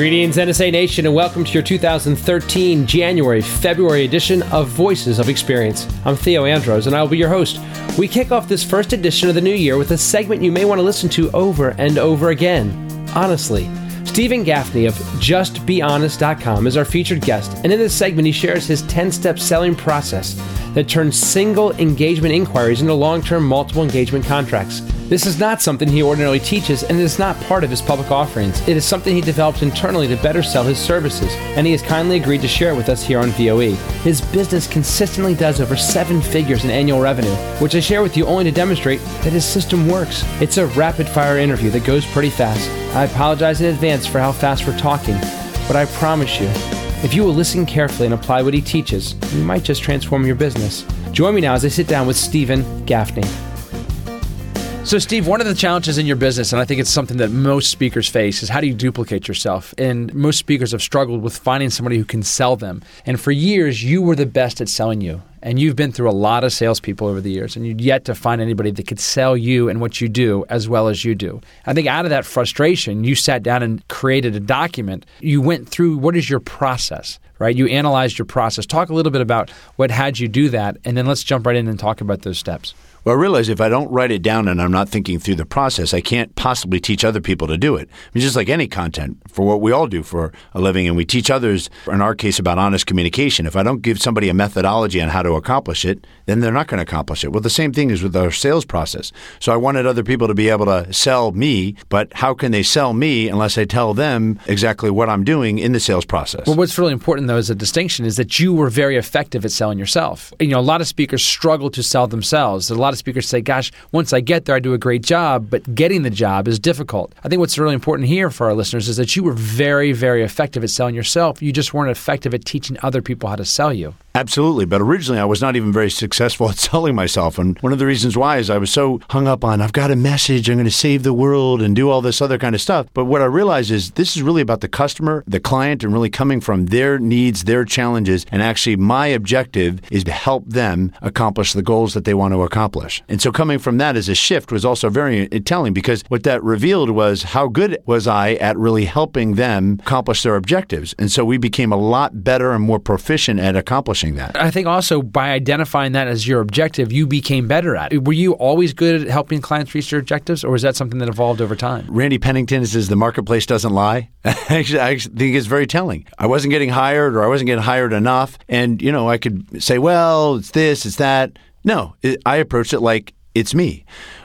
Greetings, NSA Nation, and welcome to your 2013 January February edition of Voices of Experience. I'm Theo Andros, and I will be your host. We kick off this first edition of the new year with a segment you may want to listen to over and over again. Honestly. Stephen Gaffney of JustBeHonest.com is our featured guest, and in this segment, he shares his 10 step selling process that turns single engagement inquiries into long term multiple engagement contracts. This is not something he ordinarily teaches, and it is not part of his public offerings. It is something he developed internally to better sell his services, and he has kindly agreed to share it with us here on VOE. His business consistently does over seven figures in annual revenue, which I share with you only to demonstrate that his system works. It's a rapid fire interview that goes pretty fast. I apologize in advance for how fast we're talking, but I promise you, if you will listen carefully and apply what he teaches, you might just transform your business. Join me now as I sit down with Stephen Gaffney. So, Steve, one of the challenges in your business, and I think it's something that most speakers face, is how do you duplicate yourself? And most speakers have struggled with finding somebody who can sell them. And for years, you were the best at selling you. And you've been through a lot of salespeople over the years, and you've yet to find anybody that could sell you and what you do as well as you do. I think out of that frustration, you sat down and created a document. You went through what is your process, right? You analyzed your process. Talk a little bit about what had you do that, and then let's jump right in and talk about those steps. Well, I realize if I don't write it down and I'm not thinking through the process, I can't possibly teach other people to do it. I mean, just like any content for what we all do for a living, and we teach others, in our case, about honest communication. If I don't give somebody a methodology on how to accomplish it, then they're not going to accomplish it. Well, the same thing is with our sales process. So I wanted other people to be able to sell me, but how can they sell me unless I tell them exactly what I'm doing in the sales process? Well, what's really important, though, as a distinction, is that you were very effective at selling yourself. You know, a lot of speakers struggle to sell themselves. A lot of speakers say, gosh, once I get there, I do a great job, but getting the job is difficult. I think what's really important here for our listeners is that you were very, very effective at selling yourself. You just weren't effective at teaching other people how to sell you. Absolutely. But originally, I was not even very successful at selling myself. And one of the reasons why is I was so hung up on, I've got a message, I'm going to save the world and do all this other kind of stuff. But what I realized is this is really about the customer, the client, and really coming from their needs, their challenges. And actually, my objective is to help them accomplish the goals that they want to accomplish. And so coming from that as a shift was also very uh, telling because what that revealed was how good was I at really helping them accomplish their objectives. And so we became a lot better and more proficient at accomplishing that. I think also by identifying that as your objective, you became better at it. Were you always good at helping clients reach their objectives, or was that something that evolved over time? Randy Pennington says the marketplace doesn't lie. Actually, I think it's very telling. I wasn't getting hired, or I wasn't getting hired enough, and you know, I could say, well, it's this, it's that. No, it, I approached it like it's me.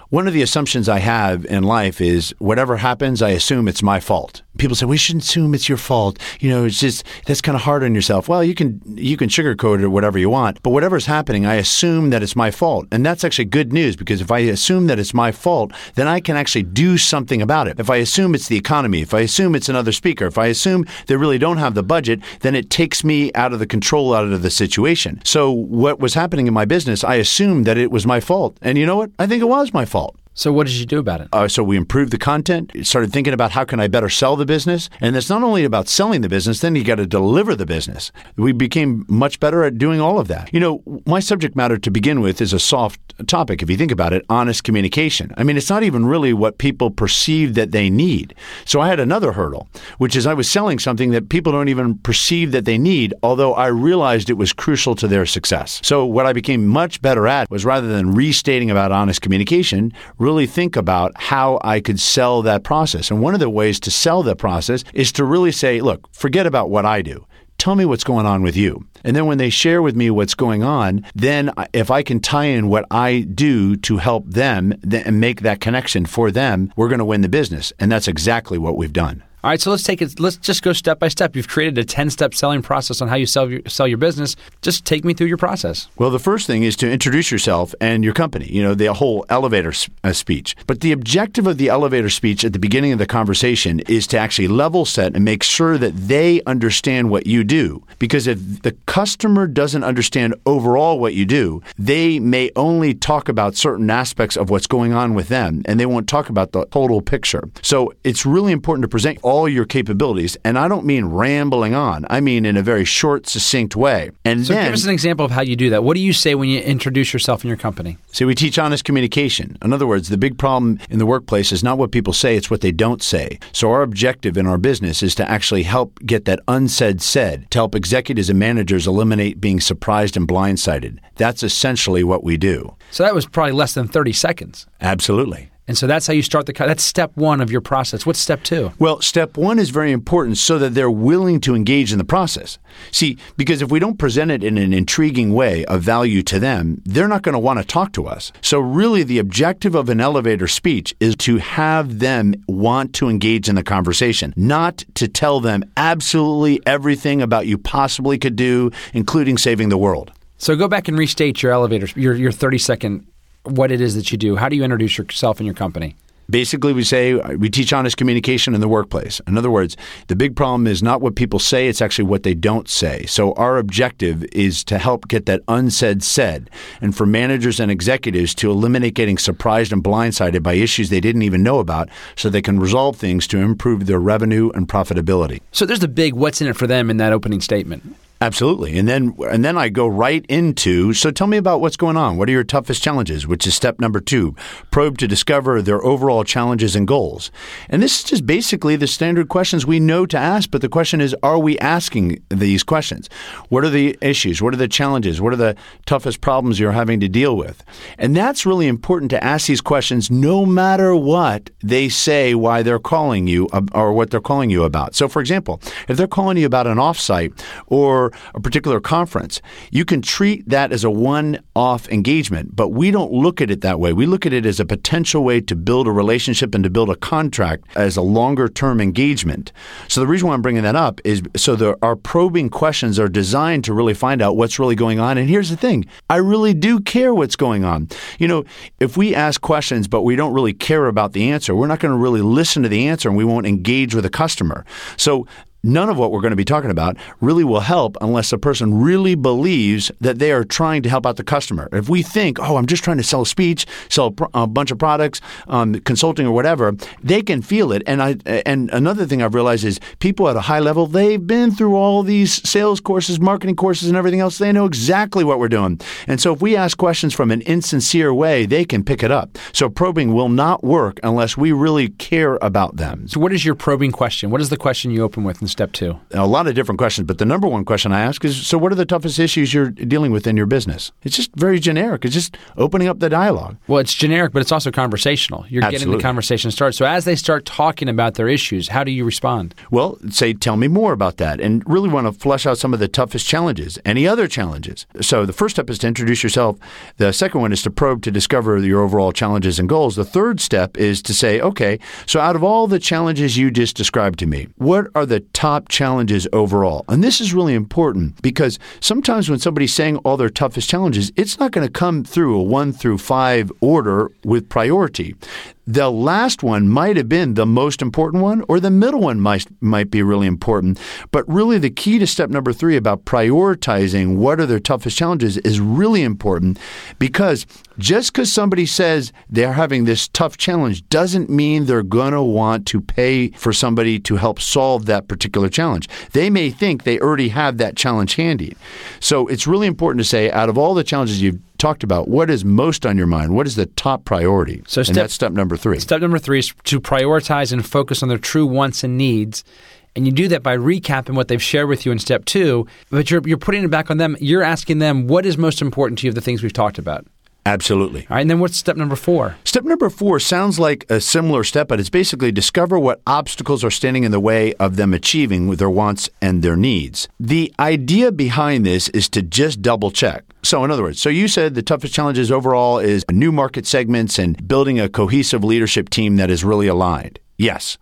One of the assumptions I have in life is whatever happens, I assume it's my fault people say we shouldn't assume it's your fault. You know, it's just that's kind of hard on yourself. Well, you can you can sugarcoat it or whatever you want, but whatever's happening, I assume that it's my fault, and that's actually good news because if I assume that it's my fault, then I can actually do something about it. If I assume it's the economy, if I assume it's another speaker, if I assume they really don't have the budget, then it takes me out of the control out of the situation. So what was happening in my business, I assumed that it was my fault, and you know what? I think it was my fault. So what did you do about it? Uh, so we improved the content, started thinking about how can I better sell the business, and it's not only about selling the business, then you got to deliver the business. We became much better at doing all of that. You know, my subject matter to begin with is a soft topic if you think about it, honest communication. I mean, it's not even really what people perceive that they need. So I had another hurdle, which is I was selling something that people don't even perceive that they need, although I realized it was crucial to their success. So what I became much better at was rather than restating about honest communication, really think about how I could sell that process. And one of the ways to sell that process is to really say, look, forget about what I do. Tell me what's going on with you. And then when they share with me what's going on, then if I can tie in what I do to help them and make that connection for them, we're going to win the business. And that's exactly what we've done. All right, so let's take it. Let's just go step by step. You've created a ten-step selling process on how you sell your, sell your business. Just take me through your process. Well, the first thing is to introduce yourself and your company. You know, the whole elevator uh, speech. But the objective of the elevator speech at the beginning of the conversation is to actually level set and make sure that they understand what you do. Because if the customer doesn't understand overall what you do, they may only talk about certain aspects of what's going on with them, and they won't talk about the total picture. So it's really important to present all all your capabilities. And I don't mean rambling on, I mean in a very short, succinct way. And so then, give us an example of how you do that. What do you say when you introduce yourself and your company? So we teach honest communication. In other words, the big problem in the workplace is not what people say, it's what they don't say. So our objective in our business is to actually help get that unsaid said, to help executives and managers eliminate being surprised and blindsided. That's essentially what we do. So that was probably less than 30 seconds. Absolutely. And so that's how you start the that's step 1 of your process. What's step 2? Well, step 1 is very important so that they're willing to engage in the process. See, because if we don't present it in an intriguing way of value to them, they're not going to want to talk to us. So really the objective of an elevator speech is to have them want to engage in the conversation, not to tell them absolutely everything about you possibly could do, including saving the world. So go back and restate your elevator your your 30 second what it is that you do. How do you introduce yourself and your company? Basically, we say uh, we teach honest communication in the workplace. In other words, the big problem is not what people say, it's actually what they don't say. So, our objective is to help get that unsaid said, and for managers and executives to eliminate getting surprised and blindsided by issues they didn't even know about so they can resolve things to improve their revenue and profitability. So, there's the big what's in it for them in that opening statement. Absolutely. And then and then I go right into so tell me about what's going on. What are your toughest challenges, which is step number 2. Probe to discover their overall challenges and goals. And this is just basically the standard questions we know to ask, but the question is are we asking these questions? What are the issues? What are the challenges? What are the toughest problems you're having to deal with? And that's really important to ask these questions no matter what they say why they're calling you or what they're calling you about. So for example, if they're calling you about an offsite or a particular conference. You can treat that as a one off engagement, but we don't look at it that way. We look at it as a potential way to build a relationship and to build a contract as a longer term engagement. So the reason why I'm bringing that up is so the, our probing questions are designed to really find out what's really going on. And here's the thing I really do care what's going on. You know, if we ask questions but we don't really care about the answer, we're not going to really listen to the answer and we won't engage with a customer. So none of what we're going to be talking about really will help unless a person really believes that they are trying to help out the customer. If we think, oh, I'm just trying to sell a speech, sell a bunch of products, um, consulting or whatever, they can feel it. And I and another thing I've realized is people at a high level, they've been through all these sales courses, marketing courses, and everything else. They know exactly what we're doing. And so if we ask questions from an insincere way, they can pick it up. So probing will not work unless we really care about them. So what is your probing question? What is the question you open with? Step two? A lot of different questions, but the number one question I ask is so, what are the toughest issues you're dealing with in your business? It's just very generic. It's just opening up the dialogue. Well, it's generic, but it's also conversational. You're Absolutely. getting the conversation started. So, as they start talking about their issues, how do you respond? Well, say, tell me more about that, and really want to flesh out some of the toughest challenges. Any other challenges? So, the first step is to introduce yourself. The second one is to probe to discover your overall challenges and goals. The third step is to say, okay, so out of all the challenges you just described to me, what are the top challenges overall. And this is really important because sometimes when somebody's saying all their toughest challenges, it's not going to come through a one through five order with priority the last one might have been the most important one, or the middle one might, might be really important. But really, the key to step number three about prioritizing what are their toughest challenges is really important because just because somebody says they're having this tough challenge doesn't mean they're going to want to pay for somebody to help solve that particular challenge. They may think they already have that challenge handy. So it's really important to say out of all the challenges you've talked about, what is most on your mind? What is the top priority? So step, and that's step number three. Step number three is to prioritize and focus on their true wants and needs. And you do that by recapping what they've shared with you in step two, but you're, you're putting it back on them. You're asking them, what is most important to you of the things we've talked about? Absolutely. All right, and then what's step number four? Step number four sounds like a similar step, but it's basically discover what obstacles are standing in the way of them achieving their wants and their needs. The idea behind this is to just double check. So, in other words, so you said the toughest challenges overall is new market segments and building a cohesive leadership team that is really aligned. Yes.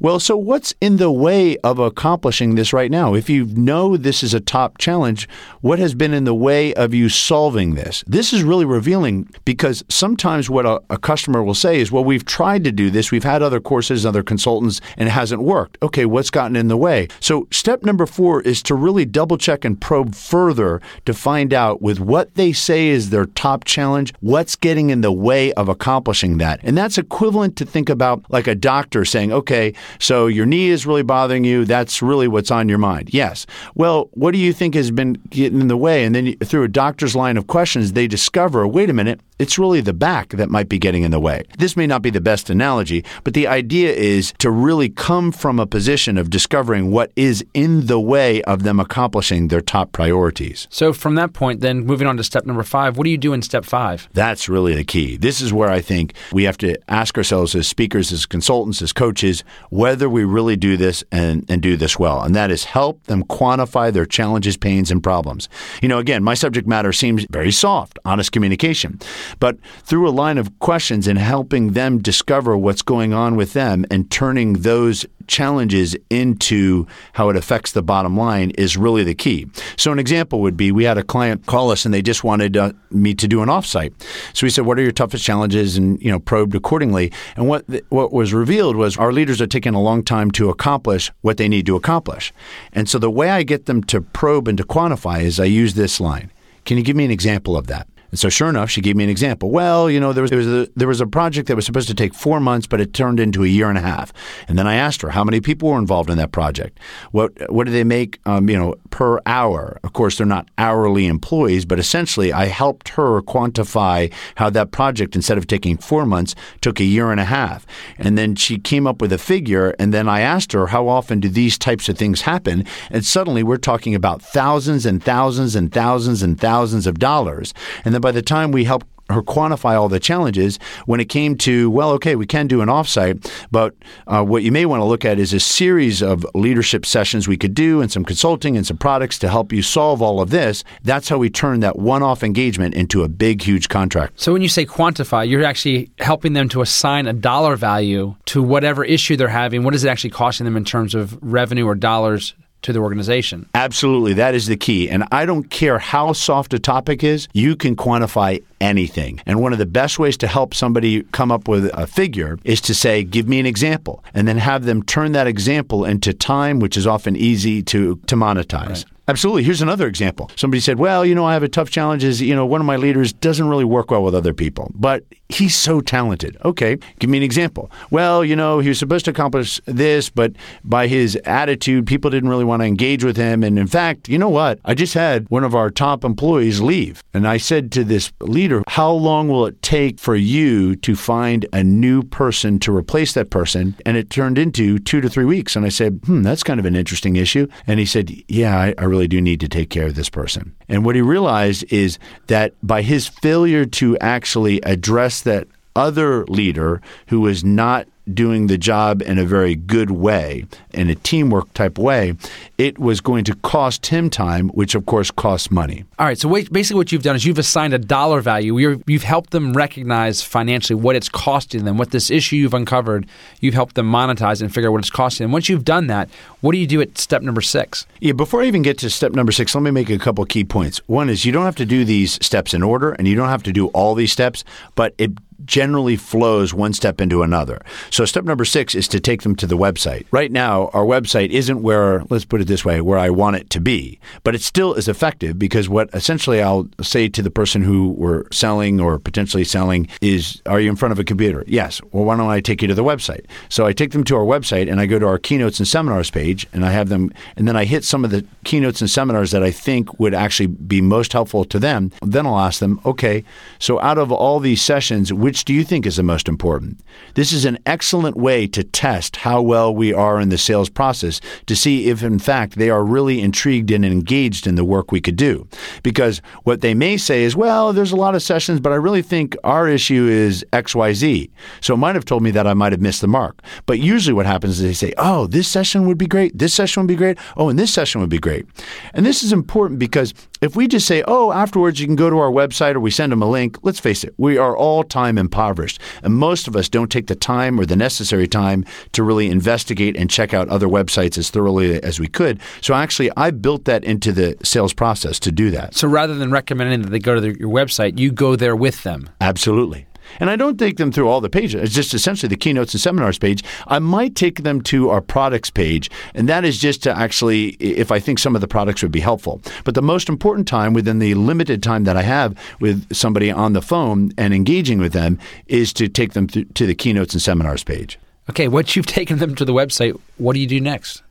Well, so what's in the way of accomplishing this right now? If you know this is a top challenge, what has been in the way of you solving this? This is really revealing because sometimes what a, a, customer will say is, well, we've tried to do this, we've had other courses, other consultants, and it hasn't worked. Okay, what's gotten in the way? So, step number four is to really double check and probe further to find out with what they say is their top challenge, what's getting in the way of accomplishing that. And that's equivalent to think about like a doctor doctor saying, okay, so your knee is really bothering you. That's really what's on your mind. Yes. Well, what do you think has been getting in the way? And then through a doctor's line of questions, they discover, wait a minute, it's really the back that might be getting in the way. This may not be the best analogy, but the idea is to really come from a position of discovering what is in the way of them accomplishing their top priorities. So, from that point, then moving on to step number five, what do you do in step five? That's really the key. This is where I think we have to ask ourselves as speakers, as consultants, as coaches, whether we really do this and, and do this well. And that is help them quantify their challenges, pains, and problems. You know, again, my subject matter seems very soft, honest communication. But through a line of questions and helping them discover what's going on with them and turning those challenges into how it affects the bottom line is really the key. So, an example would be we had a client call us and they just wanted uh, me to do an offsite. So we said, "What are your toughest challenges?" and you know probed accordingly. And what th- what was revealed was our leaders are taking a long time to accomplish what they need to accomplish. And so the way I get them to probe and to quantify is I use this line. Can you give me an example of that? And so, sure enough, she gave me an example. Well, you know, there was there was a, there was a project that was supposed to take four months, but it turned into a year and a half. And then I asked her how many people were involved in that project. What what do they make? Um, you know, per hour. Of course, they're not hourly employees, but essentially, I helped her quantify how that project, instead of taking four months, took a year and a half. And then she came up with a figure. And then I asked her how often do these types of things happen? And suddenly, we're talking about thousands and thousands and thousands and thousands of dollars. And then by the time we help her quantify all the challenges when it came to well okay we can do an offsite but uh, what you may want to look at is a series of leadership sessions we could do and some consulting and some products to help you solve all of this. That's how we turn that one-off engagement into a big huge contract. So when you say quantify you're actually helping them to assign a dollar value to whatever issue they're having. What is it actually costing them in terms of revenue or dollars to the organization. Absolutely. That is the key. And I don't care how soft a topic is, you can quantify anything. And one of the best ways to help somebody come up with a figure is to say, give me an example, and then have them turn that example into time, which is often easy to, to monetize. Right. Absolutely. Here's another example. Somebody said, Well, you know, I have a tough challenge is, you know, one of my leaders doesn't really work well with other people, but he's so talented. Okay, give me an example. Well, you know, he was supposed to accomplish this, but by his attitude, people didn't really want to engage with him. And in fact, you know what? I just had one of our top employees leave. And I said to this leader, How long will it take for you to find a new person to replace that person? And it turned into two to three weeks. And I said, Hmm, that's kind of an interesting issue. And he said, Yeah, I, I really do need to take care of this person. And what he realized is that by his failure to actually address that other leader who was not doing the job in a very good way, in a teamwork type way, it was going to cost him time, which of course costs money. All right. So basically, what you've done is you've assigned a dollar value. you have helped them recognize financially what it's costing them, what this issue you've uncovered. You've helped them monetize and figure out what it's costing them. Once you've done that, what do you do at step number six? Yeah. Before I even get to step number six, let me make a couple key points. One is you don't have to do these steps in order, and you don't have to do all these steps, but it generally flows one step into another. So step number six is to take them to the website. Right now, our website isn't where, let's put it this way, where I want it to be, but it still is effective because what essentially I'll say to the person who we're selling or potentially selling is, are you in front of a computer? Yes. Well, why don't I take you to the website? So I take them to our website and I go to our keynotes and seminars page and I have them, and then I hit some of the keynotes and seminars that I think would actually be most helpful to them. Then I'll ask them, okay, so out of all these sessions, which do you think is the most important? This is an excellent way to test how well we are in the sales process to see if, in fact, they are really intrigued and engaged in the work we could do. Because what they may say is, well, there's a lot of sessions, but I really think our issue is XYZ. So it might have told me that I might have missed the mark. But usually what happens is they say, oh, this session would be great. This session would be great. Oh, and this session would be great. And this is important because if we just say, oh, afterwards you can go to our website or we send them a link, let's face it, we are all time impoverished. And most of us don't take the time or the necessary time to really investigate and check out other websites as thoroughly as we could. So actually, I built that into the sales process to do that. So rather than recommending that they go to the, your website, you go there with them. Absolutely. And I don't take them through all the pages. It's just essentially the keynotes and seminars page. I might take them to our products page, and that is just to actually, if I think some of the products would be helpful. But the most important time within the limited time that I have with somebody on the phone and engaging with them is to take them to the keynotes and seminars page. Okay, once you've taken them to the website, what do you do next?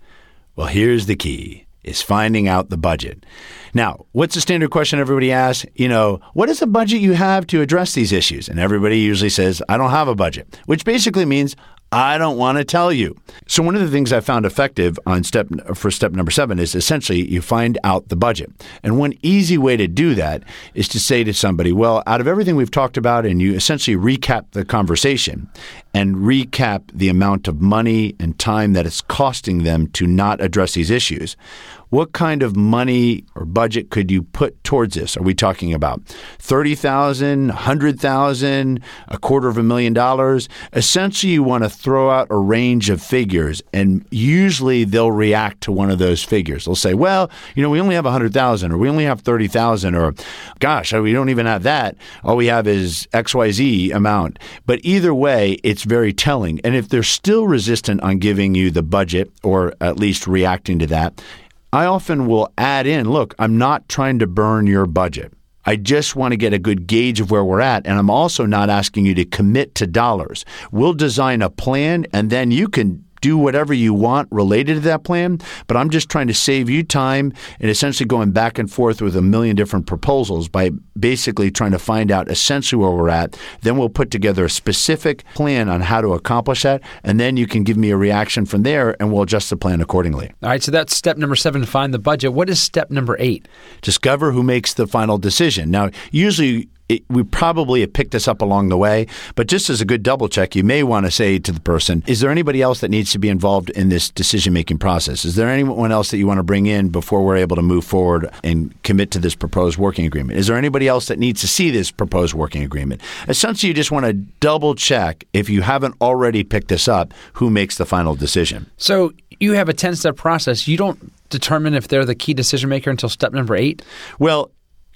Well, here's the key is finding out the budget. Now, what's the standard question everybody asks? You know, what is the budget you have to address these issues? And everybody usually says, I don't have a budget, which basically means I don't want to tell you. So one of the things I found effective on step for step number 7 is essentially you find out the budget. And one easy way to do that is to say to somebody, well, out of everything we've talked about and you essentially recap the conversation and recap the amount of money and time that it's costing them to not address these issues what kind of money or budget could you put towards this? Are we talking about 30,000, 100,000, a quarter of a million dollars? Essentially, you want to throw out a range of figures and usually they'll react to one of those figures. They'll say, "Well, you know, we only have 100,000 or we only have 30,000 or gosh, we don't even have that. All we have is XYZ amount." But either way, it's very telling. And if they're still resistant on giving you the budget or at least reacting to that, I often will add in look, I'm not trying to burn your budget. I just want to get a good gauge of where we're at. And I'm also not asking you to commit to dollars. We'll design a plan and then you can do whatever you want related to that plan, but I'm just trying to save you time and essentially going back and forth with a million different proposals by basically trying to find out essentially where we're at. Then we'll put together a specific plan on how to accomplish that, and then you can give me a reaction from there and we'll adjust the plan accordingly. All right, so that's step number seven, find the budget. What is step number eight? Discover who makes the final decision. Now, usually it, we probably have picked this up along the way, but just as a good double check, you may want to say to the person, is there anybody else that needs to be involved in this decision making process? Is there anyone else that you want to bring in before we're able to move forward and commit to this proposed working agreement? Is there anybody else that needs to see this proposed working agreement? Essentially, you just want to double check if you haven't already picked this up, who makes the final decision. So you have a 10 step process. You don't determine if they're the key decision maker until step number eight? Well,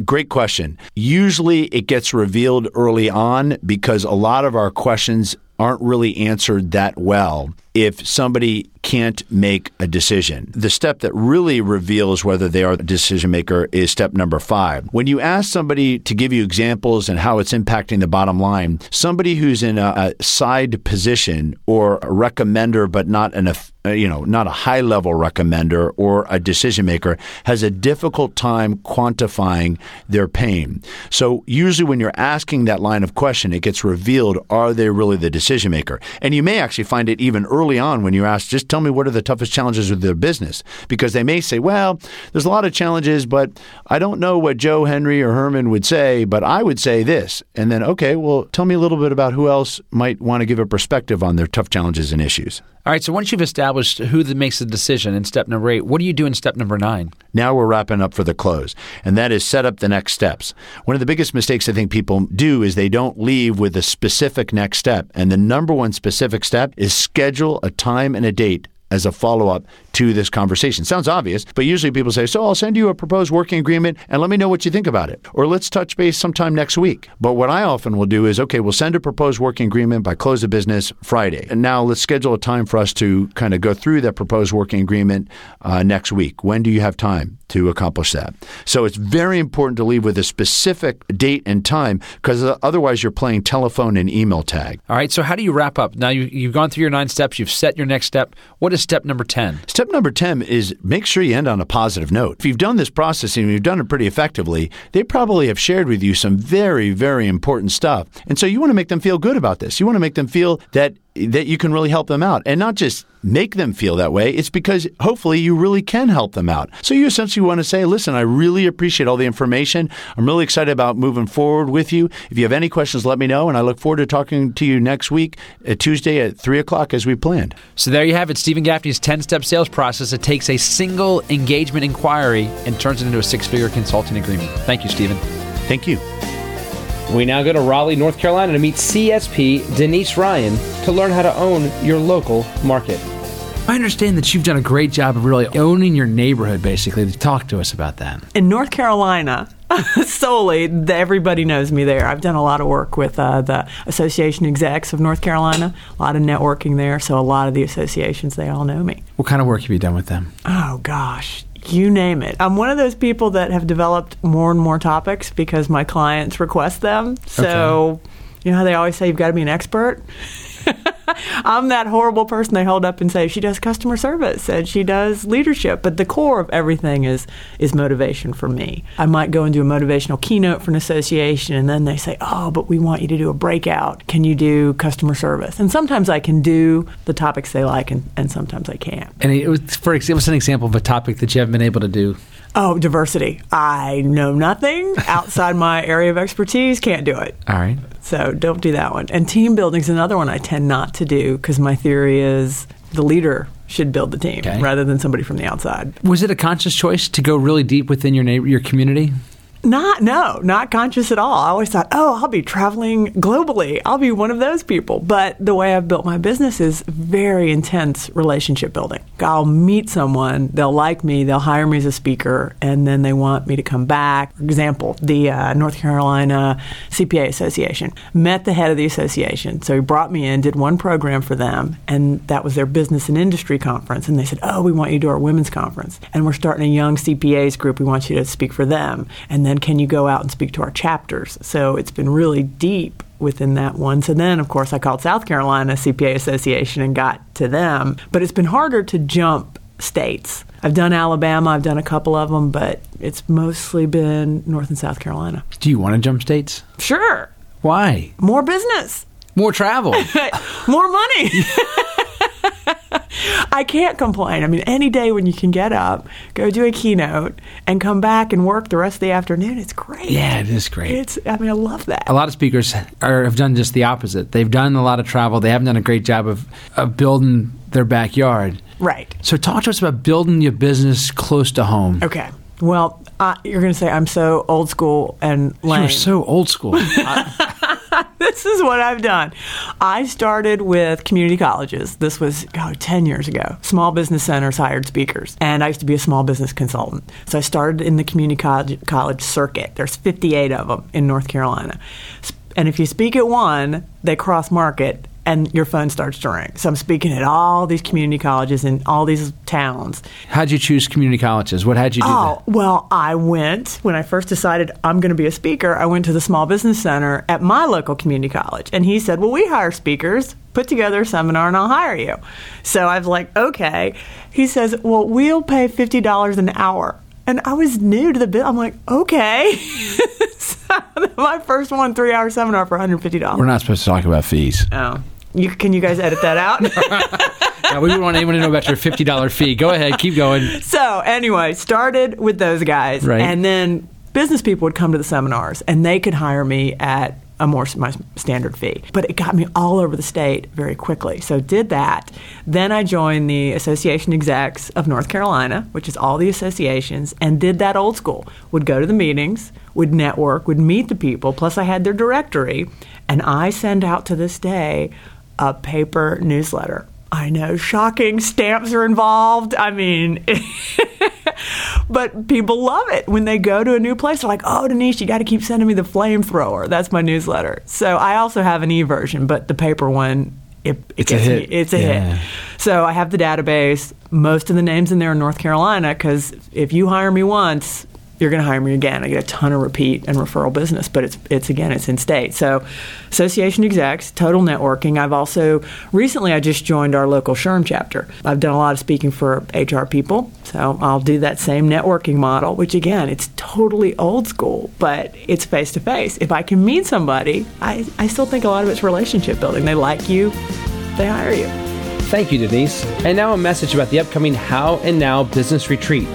Great question. Usually it gets revealed early on because a lot of our questions aren't really answered that well if somebody can't make a decision. The step that really reveals whether they are a decision maker is step number five. When you ask somebody to give you examples and how it's impacting the bottom line, somebody who's in a, a side position or a recommender but not an uh, you know, not a high level recommender or a decision maker has a difficult time quantifying their pain. So usually when you're asking that line of question, it gets revealed are they really the decision maker? And you may actually find it even early on when you ask, just tell me what are the toughest challenges with their business? Because they may say, well, there's a lot of challenges, but I don't know what Joe, Henry, or Herman would say, but I would say this. And then, okay, well, tell me a little bit about who else might want to give a perspective on their tough challenges and issues. All right, so once you've established who makes the decision in step number eight, what do you do in step number nine? Now we're wrapping up for the close, and that is set up the next steps. One of the biggest mistakes I think people do is they don't leave with a specific next step. And the number one specific step is schedule a time and a date as a follow up to this conversation. Sounds obvious, but usually people say, So I'll send you a proposed working agreement and let me know what you think about it. Or let's touch base sometime next week. But what I often will do is, okay, we'll send a proposed working agreement by close of business Friday. And now let's schedule a time for us to kind of go through that proposed working agreement uh, next week. When do you have time to accomplish that? So it's very important to leave with a specific date and time because otherwise you're playing telephone and email tag. All right. So how do you wrap up? Now you, you've gone through your nine steps, you've set your next step. What is step number 10? Step Step number 10 is make sure you end on a positive note. If you've done this process and you've done it pretty effectively, they probably have shared with you some very, very important stuff. And so you want to make them feel good about this. You want to make them feel that that you can really help them out and not just make them feel that way. It's because hopefully you really can help them out. So you essentially want to say, listen, I really appreciate all the information. I'm really excited about moving forward with you. If you have any questions, let me know. And I look forward to talking to you next week, at uh, Tuesday at 3 o'clock as we planned. So there you have it, Stephen Gaffney's 10 step sales process. It takes a single engagement inquiry and turns it into a six figure consulting agreement. Thank you, Stephen. Thank you. We now go to Raleigh, North Carolina to meet CSP Denise Ryan to learn how to own your local market. I understand that you've done a great job of really owning your neighborhood, basically. Talk to us about that. In North Carolina, solely, everybody knows me there. I've done a lot of work with uh, the Association Execs of North Carolina, a lot of networking there, so a lot of the associations, they all know me. What kind of work have you done with them? Oh, gosh you name it. I'm one of those people that have developed more and more topics because my clients request them. So, okay. you know how they always say you've got to be an expert? I'm that horrible person they hold up and say she does customer service and she does leadership, but the core of everything is is motivation for me. I might go and do a motivational keynote for an association, and then they say, "Oh, but we want you to do a breakout. Can you do customer service?" And sometimes I can do the topics they like, and, and sometimes I can't. And it was, for ex- give us an example of a topic that you haven't been able to do. Oh, diversity. I know nothing outside my area of expertise. Can't do it. All right. So don't do that one. And team building is another one I tend not to do because my theory is the leader should build the team Okay. rather than somebody from the outside. Was it a conscious choice to go really deep within your neighbor, your community? Not, no, not conscious at all. I always thought, oh, I'll be traveling globally. I'll be one of those people. But the way I've built my business is very intense relationship building. I'll meet someone, they'll like me, they'll hire me as a speaker, and then they want me to come back. For example, the uh, North Carolina CPA Association met the head of the association. So he brought me in, did one program for them, and that was their business and industry conference. And they said, oh, we want you to do our women's conference. And we're starting a young CPAs group. We want you to speak for them. And then can you go out and speak to our chapters? So it's been really deep within that one. So then, of course, I called South Carolina CPA Association and got to them. But it's been harder to jump states. I've done Alabama, I've done a couple of them, but it's mostly been North and South Carolina. Do you want to jump states? Sure, Why? more business, More travel. more money. I can't complain. I mean, any day when you can get up, go do a keynote, and come back and work the rest of the afternoon, it's great. yeah, it is great. It's, I mean, I love that. a lot of speakers are, have done just the opposite. They've done a lot of travel. They haven't done a great job of, of building their backyard. Right. So, talk to us about building your business close to home. Okay. Well, uh, you're going to say I'm so old school and lame. You're so old school. this is what I've done. I started with community colleges. This was oh, 10 years ago. Small business centers hired speakers, and I used to be a small business consultant. So I started in the community college, college circuit. There's 58 of them in North Carolina. And if you speak at one, they cross market and your phone starts to ring. So I'm speaking at all these community colleges in all these towns. How'd you choose community colleges? What had you do Oh, well, I went when I first decided I'm going to be a speaker. I went to the Small Business Center at my local community college, and he said, "Well, we hire speakers. Put together a seminar, and I'll hire you." So I was like, "Okay." He says, "Well, we'll pay fifty dollars an hour." And I was new to the bit. I'm like, okay. so my first one, three hour seminar for $150. We're not supposed to talk about fees. Oh. You, can you guys edit that out? Now, we don't want anyone to know about your $50 fee. Go ahead, keep going. So anyway, started with those guys, Right. and then business people would come to the seminars, and they could hire me at a more my standard fee. But it got me all over the state very quickly. So did that. Then I joined the Association Execs of North Carolina, which is all the associations, and did that old school. Would go to the meetings, would network, would meet the people. Plus, I had their directory, and I send out to this day a paper newsletter. I know, shocking. Stamps are involved. I mean, but people love it when they go to a new place. They're like, "Oh, Denise, you got to keep sending me the flamethrower." That's my newsletter. So I also have an e version, but the paper one, it, it It's a hit. Me, it's a Yeah. hit. So I have the database. Most of the names in there are North Carolina because if you hire me once, you're going to hire me again. I get a ton of repeat and referral business, but it's it's again it's in state. So association execs, total networking. I've also recently I just joined our local SHRM chapter. I've done a lot of speaking for HR people, so I'll do that same networking model, which again it's totally old school, but it's face to face. If I can meet somebody, I, I still think a lot of it's relationship building. They like you, they hire you. Thank you, Denise. And now a message about the upcoming How and Now Business Retreat,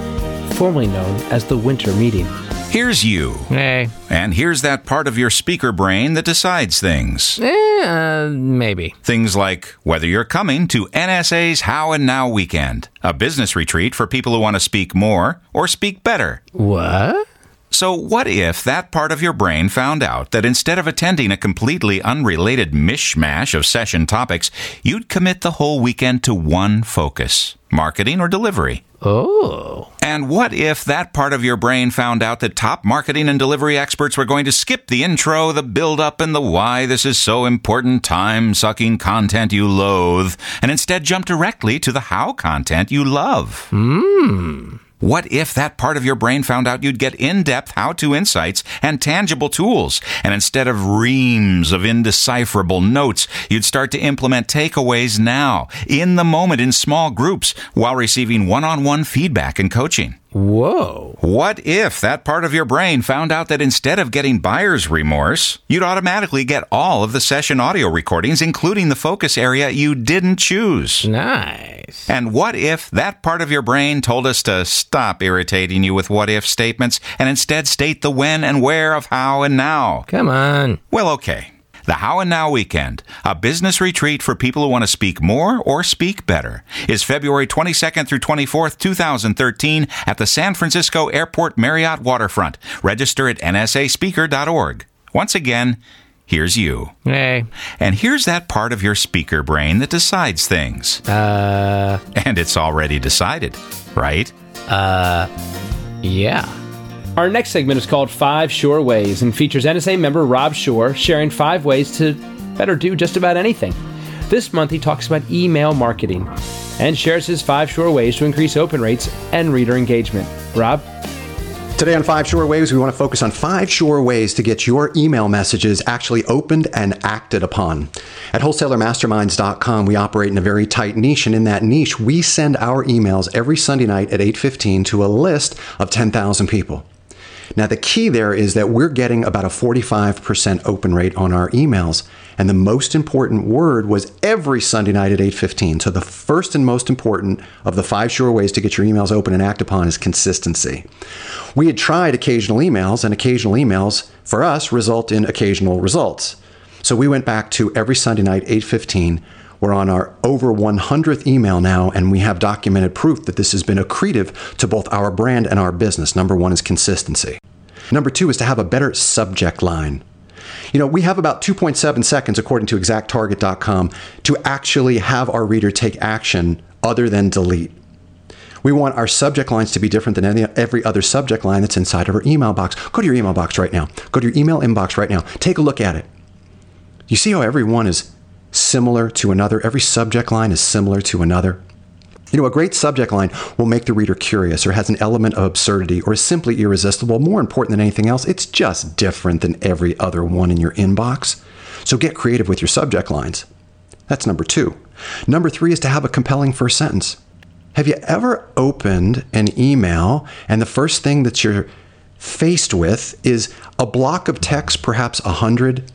formerly known as the Winter Meeting. Here's you. Hey, And here's that part of your speaker brain that decides things. eh, uh, maybe. Things like whether you're coming to NSA's How and Now weekend, a business retreat for people who want to speak more or speak better. What? So, what if that part of your brain found out that instead of attending a completely unrelated mishmash of session topics, you'd commit the whole weekend to one focus marketing or delivery? Oh. And what if that part of your brain found out that top marketing and delivery experts were going to skip the intro, the build up, and the why this is so important, time sucking content you loathe, and instead jump directly to the how content you love? Hmm. What if that part of your brain found out you'd get in depth how to insights and tangible tools, and instead of reams of indecipherable notes, you'd start to implement takeaways now, in the moment, in small groups, while receiving one on one feedback and coaching? Whoa. What if that part of your brain found out that instead of getting buyer's remorse, you'd automatically get all of the session audio recordings, including the focus area you didn't choose? Nice. And what if that part of your brain told us to stop irritating you with what if statements and instead state the when and where of how and now? Come on. Well, okay. The How and Now Weekend, a business retreat for people who want to speak more or speak better, is February 22nd through 24th, 2013 at the San Francisco Airport Marriott Waterfront. Register at nsaspeaker.org. Once again, here's you. Hey. And here's that part of your speaker brain that decides things. Uh, And it's already decided, right? Uh. Yeah. Our next segment is called Five Sure Ways and features NSA member Rob Shore sharing five ways to better do just about anything. This month, he talks about email marketing and shares his five sure ways to increase open rates and reader engagement. Rob? Today on Five Sure Ways, we want to focus on five sure ways to get your email messages actually opened and acted upon. At wholesalermasterminds.com, we operate in a very tight niche, and in that niche, we send our emails every Sunday night at 8:15 to a list of 10,000 people. Now, the key there is that we're getting about a 45% open rate on our emails. And the most important word was every Sunday night at 8:15. So the first and most important of the five sure ways to get your emails open and act upon is consistency. We had tried occasional emails, and occasional emails for us result in occasional results. So we went back to every Sunday night 8:15. We're on our over 100th email now, and we have documented proof that this has been accretive to both our brand and our business. Number one is consistency. Number two is to have a better subject line. You know, we have about 2.7 seconds, according to exacttarget.com, to actually have our reader take action other than delete. We want our subject lines to be different than any, every other subject line that's inside of our email box. Go to your email box right now. Go to your email inbox right now. Take a look at it. You see how every one is similar to another? Every subject line is similar to another. You know, a great subject line will make the reader curious or has an element of absurdity or is simply irresistible. More important than anything else, it's just different than every other one in your inbox. So get creative with your subject lines. That's number two. Number three is to have a compelling first sentence. Have you ever opened an email and the first thing that you're faced with is a block of text, perhaps 100,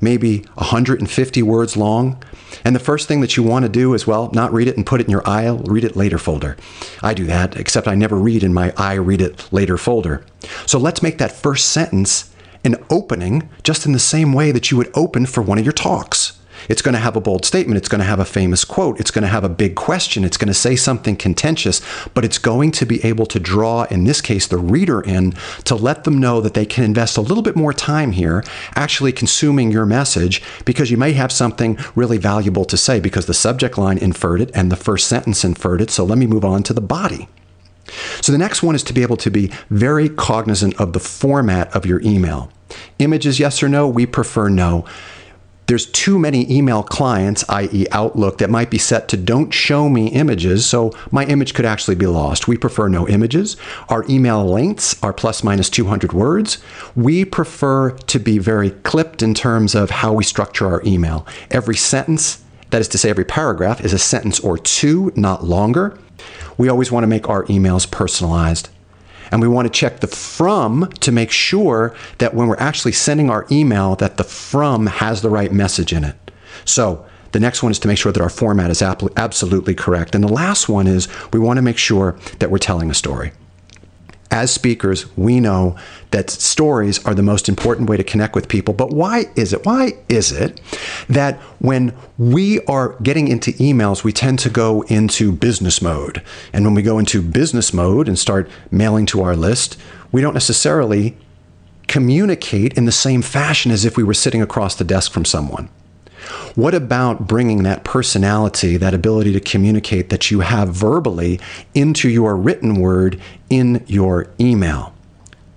maybe 150 words long? And the first thing that you want to do is, well, not read it and put it in your I'll read it later folder. I do that, except I never read in my I read it later folder. So let's make that first sentence an opening just in the same way that you would open for one of your talks. It's going to have a bold statement. It's going to have a famous quote. It's going to have a big question. It's going to say something contentious, but it's going to be able to draw, in this case, the reader in to let them know that they can invest a little bit more time here actually consuming your message because you may have something really valuable to say because the subject line inferred it and the first sentence inferred it. So let me move on to the body. So the next one is to be able to be very cognizant of the format of your email. Images, yes or no? We prefer no there's too many email clients, i.e., Outlook, that might be set to don't show me images, so my image could actually be lost. We prefer no images. Our email lengths are plus minus 200 words. We prefer to be very clipped in terms of how we structure our email. Every sentence, that is to say, every paragraph, is a sentence or two, not longer. We always want to make our emails personalized. And we want to check the from to make sure that when we're actually sending our email that the from has the right message in it. So the next one is to make sure that our format is absolutely correct. And the last one is we want to make sure that we're telling a story. As speakers, we know that stories are the most important way to connect with people. But why is it? Why is it that when we are getting into emails, we tend to go into business mode? And when we go into business mode and start mailing to our list, we don't necessarily communicate in the same fashion as if we were sitting across the desk from someone. What about bringing that personality, that ability to communicate that you have verbally into your written word in your email?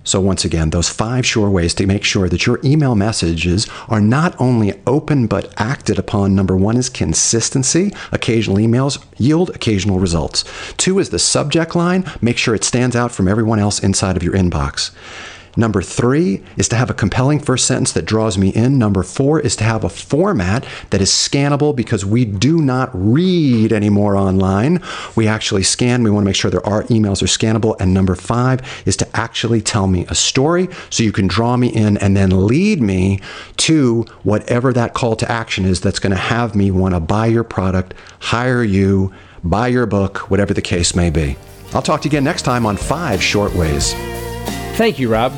So, once again, those five sure ways to make sure that your email messages are not only open but acted upon. Number one is consistency. Occasional emails yield occasional results. Two is the subject line. Make sure it stands out from everyone else inside of your inbox. Number three is to have a compelling first sentence that draws me in. Number four is to have a format that is scannable because we do not read anymore online. We actually scan. We want to make sure that our emails are scannable. And number five is to actually tell me a story so you can draw me in and then lead me to whatever that call to action is that's going to have me want to buy your product, hire you, buy your book, whatever the case may be. I'll talk to you again next time on Five Sure Ways. Thank you, Rob.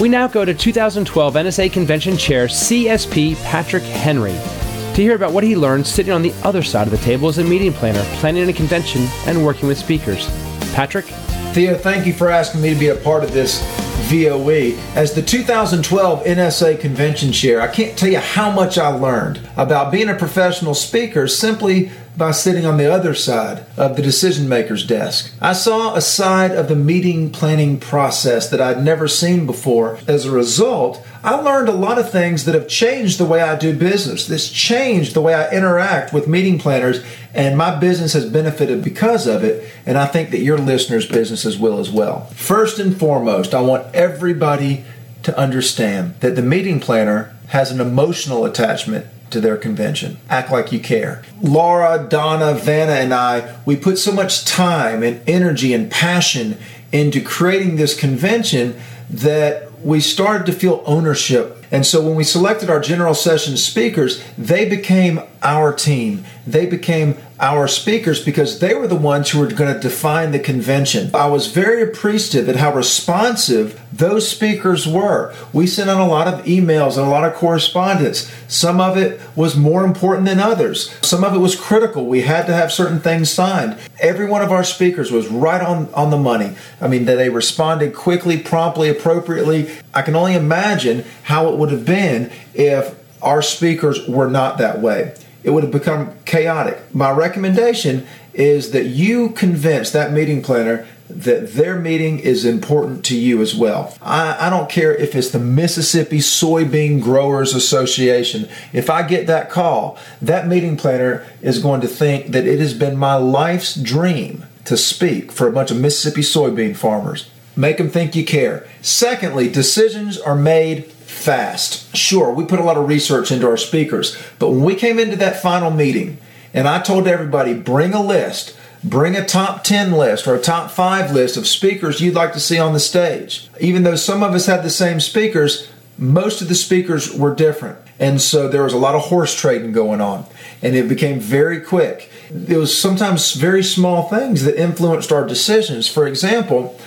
We now go to 2012 NSA Convention Chair CSP Patrick Henry to hear about what he learned sitting on the other side of the table as a meeting planner, planning a convention, and working with speakers. Patrick? Theo, thank you for asking me to be a part of this VOE. As the 2012 NSA Convention Chair, I can't tell you how much I learned about being a professional speaker simply by sitting on the other side of the decision maker's desk. I saw a side of the meeting planning process that I'd never seen before. As a result, I learned a lot of things that have changed the way I do business. This changed the way I interact with meeting planners, and my business has benefited because of it, and I think that your listeners' businesses will as well. First and foremost, I want everybody to understand that the meeting planner has an emotional attachment to their convention. Act like you care. Laura, Donna, Vanna, and I, we put so much time and energy and passion into creating this convention that we started to feel ownership. And so when we selected our general session speakers, they became our team. They became our speakers because they were the ones who were going to define the convention. I was very appreciative at how responsive those speakers were. We sent out a lot of emails and a lot of correspondence. Some of it was more important than others. Some of it was critical. We had to have certain things signed. Every one of our speakers was right on, on the money. I mean, they responded quickly, promptly, appropriately. I can only imagine how it would have been if our speakers were not that way it would have become chaotic. My recommendation is that you convince that meeting planner that their meeting is important to you as well. I, I, don't care if it's the Mississippi Soybean Growers Association. If I get that call, that meeting planner is going to think that it has been my life's dream to speak for a bunch of Mississippi soybean farmers. Make them think you care. Secondly, decisions are made fast. Sure, we put a lot of research into our speakers, but when we came into that final meeting and I told everybody, bring a list, bring a top 10 list or a top 5 list of speakers you'd like to see on the stage. Even though some of us had the same speakers, most of the speakers were different. And so there was a lot of horse trading going on. And it became very quick. It was sometimes very small things that influenced our decisions. For example,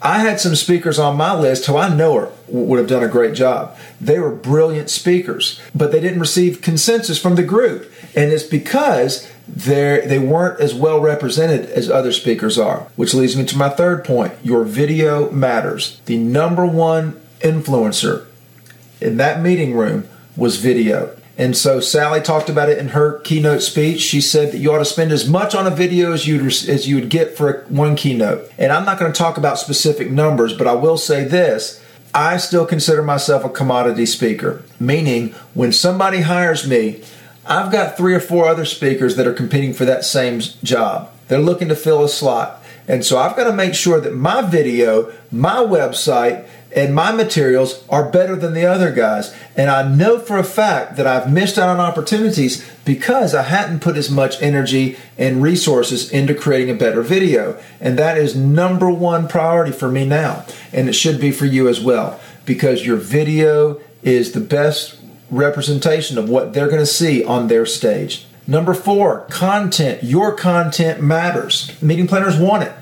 I had some speakers on my list who I know are, would have done a great job. They were brilliant speakers, but they didn't receive consensus from the group. And it's because they they weren't as well represented as other speakers are. Which leads me to my third point. Your video matters. The number one influencer in that meeting room was video. And so Sally talked about it in her keynote speech. She said that you ought to spend as much on a video as you as you would get for one keynote. And I'm not going to talk about specific numbers, but I will say this. I still consider myself a commodity speaker, meaning when somebody hires me, I've got three or four other speakers that are competing for that same job. They're looking to fill a slot. And so I've got to make sure that my video, my website, and my materials are better than the other guys. And I know for a fact that I've missed out on opportunities because I hadn't put as much energy and resources into creating a better video. And that is number one priority for me now. And it should be for you as well because your video is the best representation of what they're going to see on their stage. Number four, content. Your content matters. Meeting planners want it.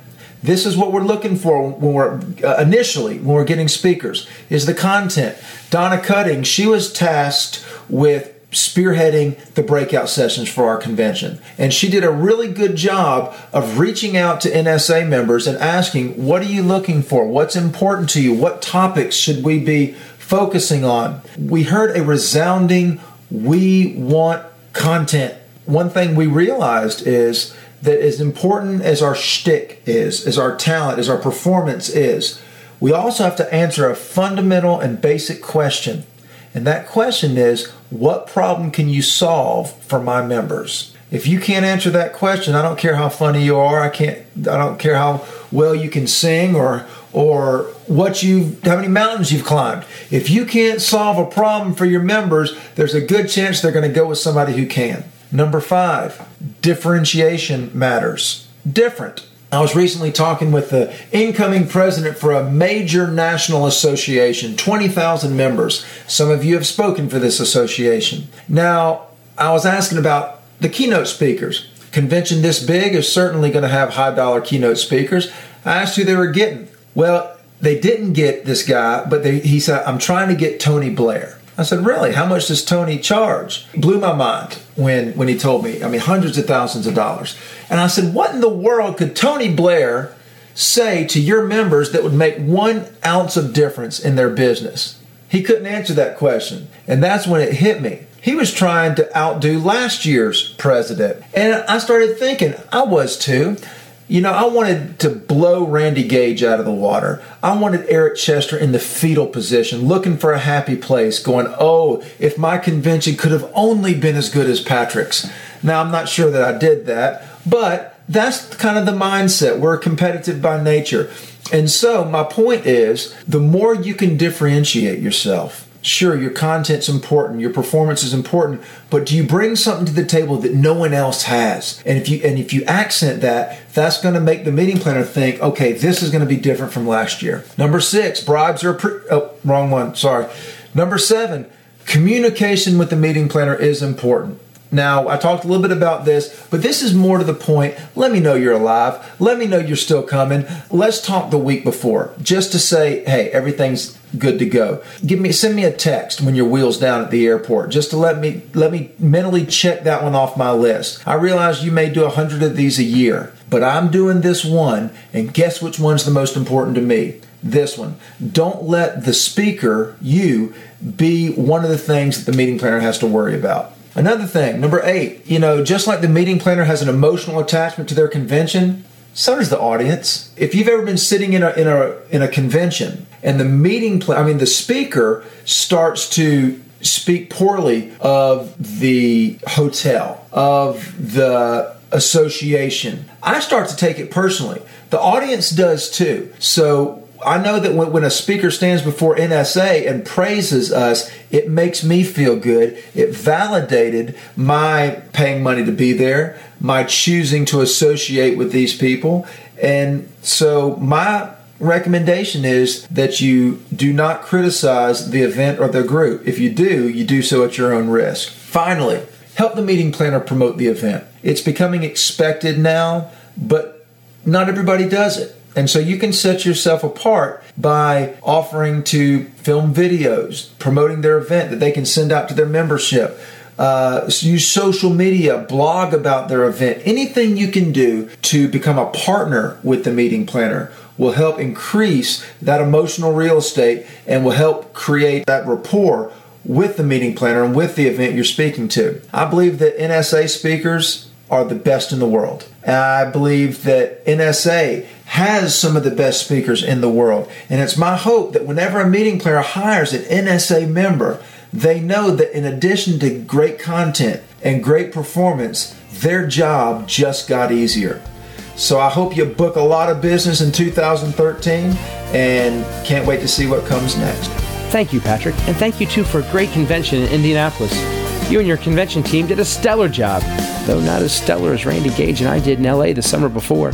This is what we're looking for when we're uh, initially when we're getting speakers is the content. Donna Cutting, she was tasked with spearheading the breakout sessions for our convention. And she did a really good job of reaching out to NSA members and asking, What are you looking for? What's important to you? What topics should we be focusing on? We heard a resounding, We want content. One thing we realized is that as important as our shtick is, as our talent, as our performance is, we also have to answer a fundamental and basic question. And that question is what problem can you solve for my members? If you can't answer that question, I don't care how funny you are, I can't I don't care how well you can sing or or what you how many mountains you've climbed. If you can't solve a problem for your members, there's a good chance they're going to go with somebody who can. Number 5, differentiation matters. Different. I was recently talking with the incoming president for a major national association, 20,000 members. Some of you have spoken for this association. Now, I was asking about the keynote speakers. Convention this big is certainly going to have high dollar keynote speakers. I asked who they were getting. Well, they didn't get this guy, but they, he said, I'm trying to get Tony Blair. I said, Really? How much does Tony charge? Blew my mind when, when he told me. I mean, hundreds of thousands of dollars. And I said, What in the world could Tony Blair say to your members that would make one ounce of difference in their business? He couldn't answer that question. And that's when it hit me. He was trying to outdo last year's president. And I started thinking, I was too. You know, I wanted to blow Randy Gage out of the water. I wanted Eric Chester in the fetal position, looking for a happy place, going, oh, if my convention could have only been as good as Patrick's. Now, I'm not sure that I did that, but that's kind of the mindset. We're competitive by nature. And so, my point is the more you can differentiate yourself, Sure, your content's important, your performance is important, but do you bring something to the table that no one else has? And if you and if you accent that, that's going to make the meeting planner think, okay, this is going to be different from last year. Number six, bribes are pre- oh, wrong one. Sorry. Number seven, communication with the meeting planner is important. Now, I talked a little bit about this, but this is more to the point. Let me know you're alive. Let me know you're still coming. Let's talk the week before just to say, hey, everything's good to go. Give me send me a text when your wheels down at the airport just to let me let me mentally check that one off my list. I realize you may do a hundred of these a year, but I'm doing this one, and guess which one's the most important to me? This one. Don't let the speaker, you, be one of the things that the meeting planner has to worry about. Another thing, number eight, you know, just like the meeting planner has an emotional attachment to their convention, so does the audience. If you've ever been sitting in a in a in a convention and the meeting plan, I mean the speaker starts to speak poorly of the hotel, of the association, I start to take it personally. The audience does too. So I know that when, when, a speaker stands before NSA and praises us, it makes me feel good. It validated my paying money to be there, my choosing to associate with these people. And so my recommendation is that you do not criticize the event or the group. If you do, you do so at your own risk. Finally, help the meeting planner promote the event. It's becoming expected now, but not everybody does it. And so you can set yourself apart by offering to film videos, promoting their event that they can send out to their membership. Uh, use social media, blog about their event. Anything you can do to become a partner with the meeting planner will help increase that emotional real estate and will help create that rapport with the meeting planner and with the event you're speaking to. I believe that NSA speakers are the best in the world. And I believe that NSA has some of the best speakers in the world. And it's my hope that whenever a meeting planner hires an NSA member, they know that in addition to great content and great performance, their job just got easier. So I hope you book a lot of business in 2013 and can't wait to see what comes next. Thank you, Patrick, and thank you too for a great convention in Indianapolis. You and your convention team did a stellar job, though not as stellar as Randy Gage and I did in LA the summer before.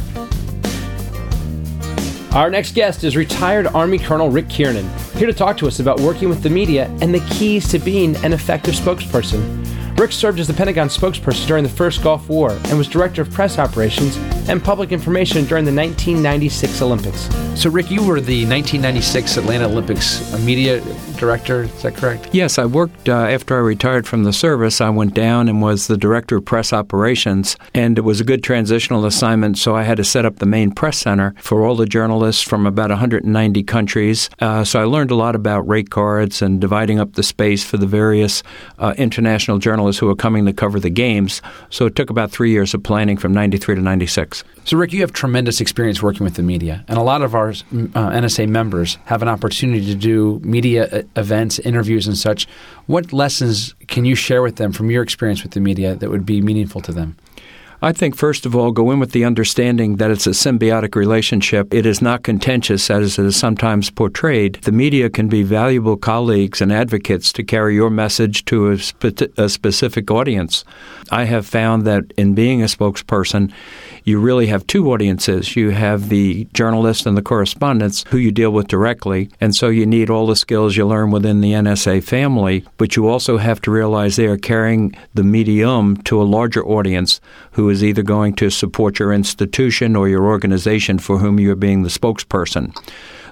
Our next guest is retired Army Colonel Rick Kiernan, here to talk to us about working with the media and the keys to being an effective spokesperson. Rick served as the Pentagon spokesperson during the first Gulf War and was director of press operations and public information during the 1996 Olympics. So, Rick, you were the 1996 Atlanta Olympics media director, is that correct? Yes, I worked uh, after I retired from the service. I went down and was the director of press operations, and it was a good transitional assignment. So I had to set up the main press center for all the journalists from about 190 countries. Uh, so I learned a lot about rate cards and dividing up the space for the various uh, international journalists who were coming to cover the games. So it took about three years of planning from 93 to 96. Topics. So, Rick, you have tremendous experience working with the media, and a lot of our uh, NSA members have an opportunity to do media uh, events, interviews, and such. What lessons can you share with them from your experience with the media that would be meaningful to them? I think, first of all, go in with the understanding that it's a symbiotic relationship. It is not contentious as it is sometimes portrayed. The media can be valuable colleagues and advocates to carry your message to a, spe- a specific audience. I have found that in being a spokesperson, you really have two audiences. You have the journalists and the correspondents who you deal with directly, and so you need all the skills you learn within the NSA family, but you also have to realize they are carrying the medium to a larger audience who is either going to support your institution or your organization for whom you're being the spokesperson.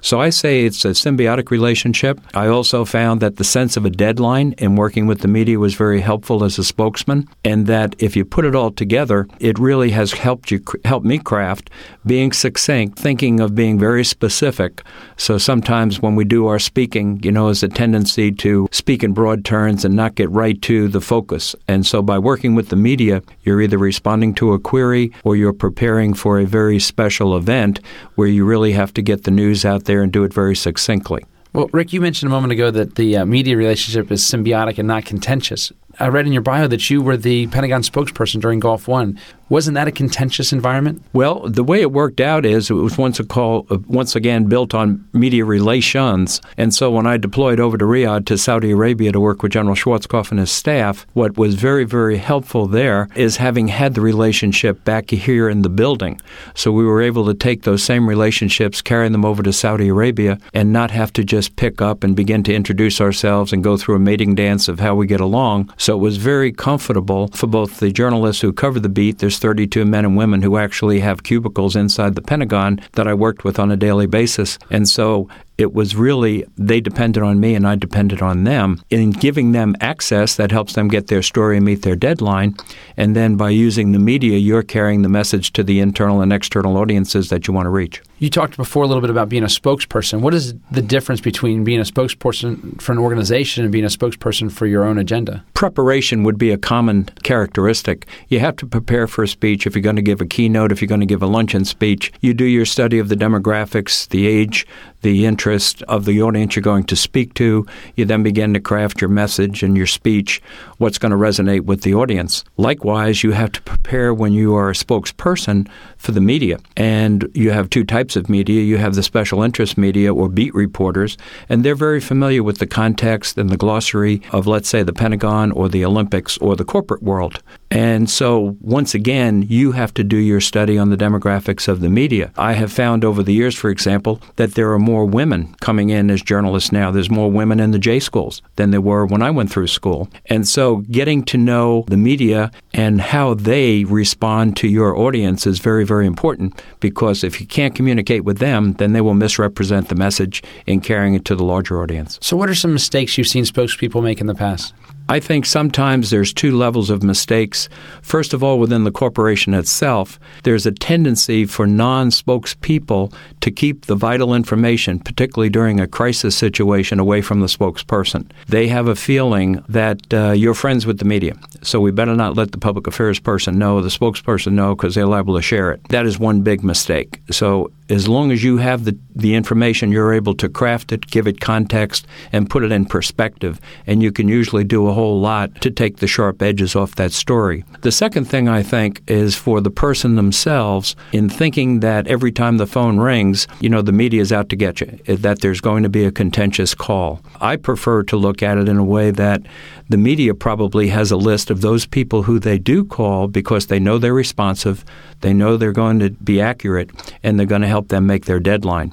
So I say it's a symbiotic relationship. I also found that the sense of a deadline in working with the media was very helpful as a spokesman, and that if you put it all together, it really has helped you help me craft being succinct, thinking of being very specific. So sometimes when we do our speaking, you know, there's a tendency to speak in broad terms and not get right to the focus. And so by working with the media, you're either responding to a query or you're preparing for a very special event where you really have to get the news out there and do it very succinctly. Well, Rick, you mentioned a moment ago that the uh, media relationship is symbiotic and not contentious. I read in your bio that you were the Pentagon spokesperson during Gulf One. Wasn't that a contentious environment? Well, the way it worked out is it was once a call, uh, once again built on media relations. And so when I deployed over to Riyadh to Saudi Arabia to work with General Schwarzkopf and his staff, what was very, very helpful there is having had the relationship back here in the building. So we were able to take those same relationships, carry them over to Saudi Arabia, and not have to just pick up and begin to introduce ourselves and go through a mating dance of how we get along. So it was very comfortable for both the journalists who cover the beat. There's 32 men and women who actually have cubicles inside the Pentagon that I worked with on a daily basis. And so it was really they depended on me and I depended on them. In giving them access, that helps them get their story and meet their deadline. And then by using the media, you're carrying the message to the internal and external audiences that you want to reach. You talked before a little bit about being a spokesperson. What is the difference between being a spokesperson for an organization and being a spokesperson for your own agenda? Preparation would be a common characteristic. You have to prepare for a speech. If you're going to give a keynote, if you're going to give a luncheon speech, you do your study of the demographics, the age, the interest of the audience you're going to speak to. You then begin to craft your message and your speech, what's going to resonate with the audience. Likewise, you have to prepare when you are a spokesperson for the media. And you have two types of media. You have the special interest media or beat reporters, and they're very familiar with the context and the glossary of, let's say, the Pentagon or the Olympics or the corporate world. And so, once again, you have to do your study on the demographics of the media. I have found over the years, for example, that there are more women coming in as journalists now. There's more women in the J schools than there were when I went through school. And so, getting to know the media and how they respond to your audience is very, very important because if you can't communicate with them, then they will misrepresent the message in carrying it to the larger audience. So, what are some mistakes you've seen spokespeople make in the past? I think sometimes there's two levels of mistakes. First of all, within the corporation itself, there's a tendency for non spokespeople to keep the vital information, particularly during a crisis situation, away from the spokesperson. They have a feeling that uh, you're friends with the media, so we better not let the public affairs person know, the spokesperson know, because they're liable to share it. That is one big mistake. So as long as you have the, the information, you're able to craft it, give it context, and put it in perspective. And you can usually do a whole lot to take the sharp edges off that story. The second thing I think is for the person themselves in thinking that every time the phone rings, you know, the media is out to get you, eh, that there's going to be a contentious call. I prefer to look at it in a way that the media probably has a list of those people who they do call because they know they're responsive, they know they're going to be accurate, and they're going to help them make their deadline.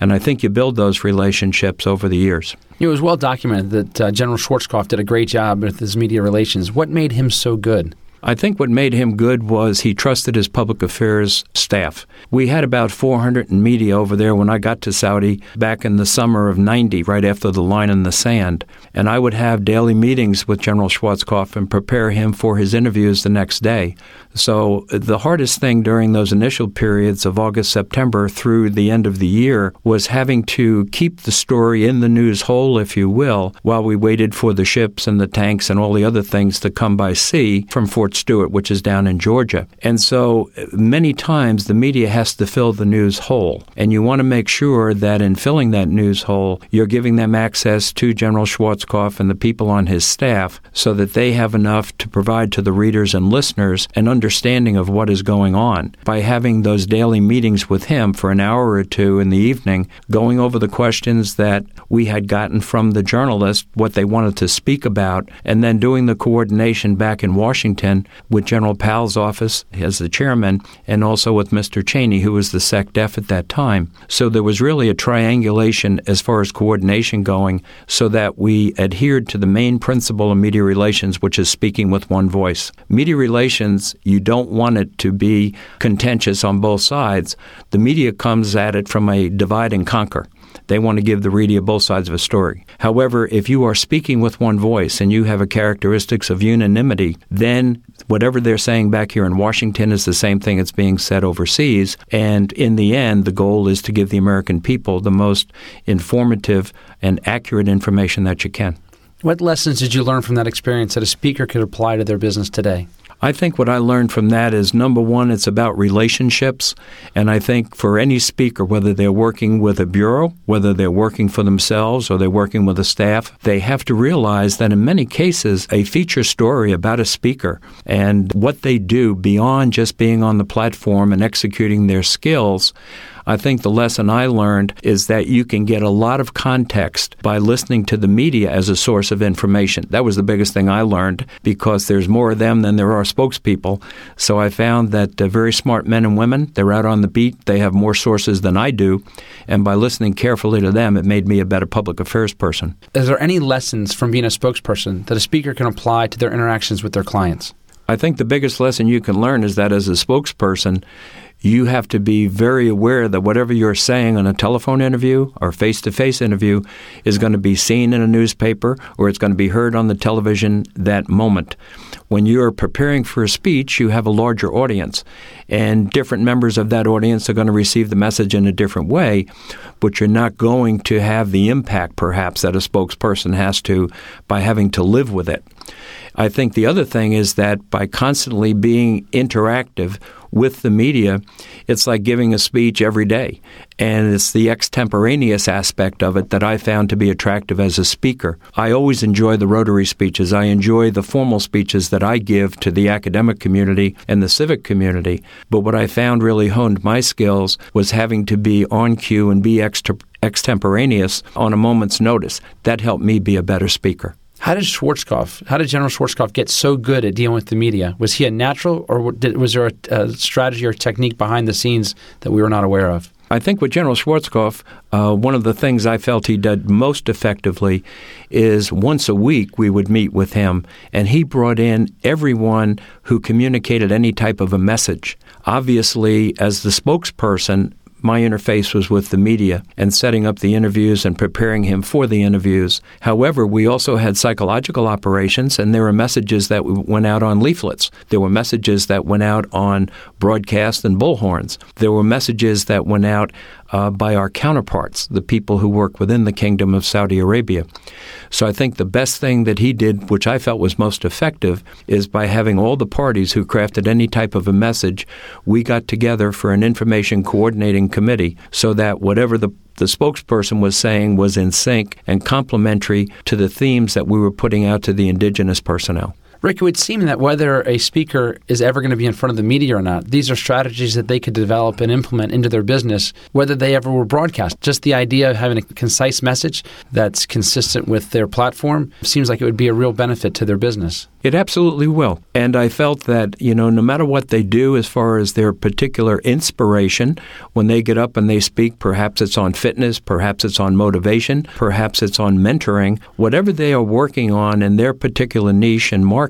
And I think you build those relationships over the years. It was well documented that uh, General Schwarzkopf did a great job with his media relations. What made him so good? I think what made him good was he trusted his public affairs staff. We had about 400 in media over there when I got to Saudi back in the summer of 90, right after the line in the sand. And I would have daily meetings with General Schwarzkopf and prepare him for his interviews the next day. So the hardest thing during those initial periods of August, September through the end of the year was having to keep the story in the news hole, if you will, while we waited for the ships and the tanks and all the other things to come by sea from Fort Fort Stewart, which is down in Georgia. And so many times the media has to fill the news hole. And you want to make sure that in filling that news hole, you're giving them access to General Schwarzkopf and the people on his staff so that they have enough to provide to the readers and listeners an understanding of what is going on. By having those daily meetings with him for an hour or two in the evening, going over the questions that we had gotten from the journalists, what they wanted to speak about, and then doing the coordination back in Washington with General Powell's office as the chairman and also with Mr. Cheney, who was the SecDef at that time. So there was really a triangulation as far as coordination going so that we adhered to the main principle of media relations, which is speaking with one voice. Media relations, you don't want it to be contentious on both sides. The media comes at it from a divide and conquer. They want to give the reader both sides of a story. However, if you are speaking with one voice and you have a characteristics of unanimity, then whatever they're saying back here in Washington is the same thing that's being said overseas. And in the end, the goal is to give the American people the most informative and accurate information that you can. What lessons did you learn from that experience that a speaker could apply to their business today? I think what I learned from that is number one, it's about relationships. And I think for any speaker, whether they're working with a bureau, whether they're working for themselves or they're working with a staff, they have to realize that in many cases, a feature story about a speaker and what they do beyond just being on the platform and executing their skills I think the lesson I learned is that you can get a lot of context by listening to the media as a source of information. That was the biggest thing I learned because there's more of them than there are spokespeople. So I found that uh, very smart men and women, they're out on the beat, they have more sources than I do, and by listening carefully to them, it made me a better public affairs person. Is there any lessons from being a spokesperson that a speaker can apply to their interactions with their clients? I think the biggest lesson you can learn is that as a spokesperson, you have to be very aware that whatever you're saying on a telephone interview or face to face interview is going to be seen in a newspaper or it's going to be heard on the television that moment. When you're preparing for a speech, you have a larger audience, and different members of that audience are going to receive the message in a different way, but you're not going to have the impact, perhaps, that a spokesperson has to by having to live with it. I think the other thing is that by constantly being interactive with the media, it's like giving a speech every day. And it's the extemporaneous aspect of it that I found to be attractive as a speaker. I always enjoy the Rotary speeches. I enjoy the formal speeches that I give to the academic community and the civic community. But what I found really honed my skills was having to be on cue and be extemporaneous on a moment's notice. That helped me be a better speaker. How did Schwarzkopf, how did General Schwarzkopf get so good at dealing with the media? Was he a natural, or did, was there a, a, strategy or technique behind the scenes that we were not aware of? I think with General Schwarzkopf, uh, one of the things I felt he did most effectively is once a week we would meet with him, and he brought in everyone who communicated any type of a message. Obviously, as the spokesperson, my interface was with the media and setting up the interviews and preparing him for the interviews. However, we also had psychological operations, and there were messages that went out on leaflets. There were messages that went out on broadcast and bullhorns. There were messages that went out uh, by our counterparts, the people who work within the Kingdom of Saudi Arabia. So I think the best thing that he did, which I felt was most effective, is by having all the parties who crafted any type of a message, we got together for an information coordinating committee so that whatever the the spokesperson was saying was in sync and complementary to the themes that we were putting out to the indigenous personnel. Rick, it would seem that whether a speaker is ever going to be in front of the media or not, these are strategies that they could develop and implement into their business, whether they ever were broadcast. Just the idea of having a concise message that's consistent with their platform seems like it would be a real benefit to their business. It absolutely will. And I felt that, you know, no matter what they do as far as their particular inspiration, when they get up and they speak, perhaps it's on fitness, perhaps it's on motivation, perhaps it's on mentoring, whatever they are working on in their particular niche and market,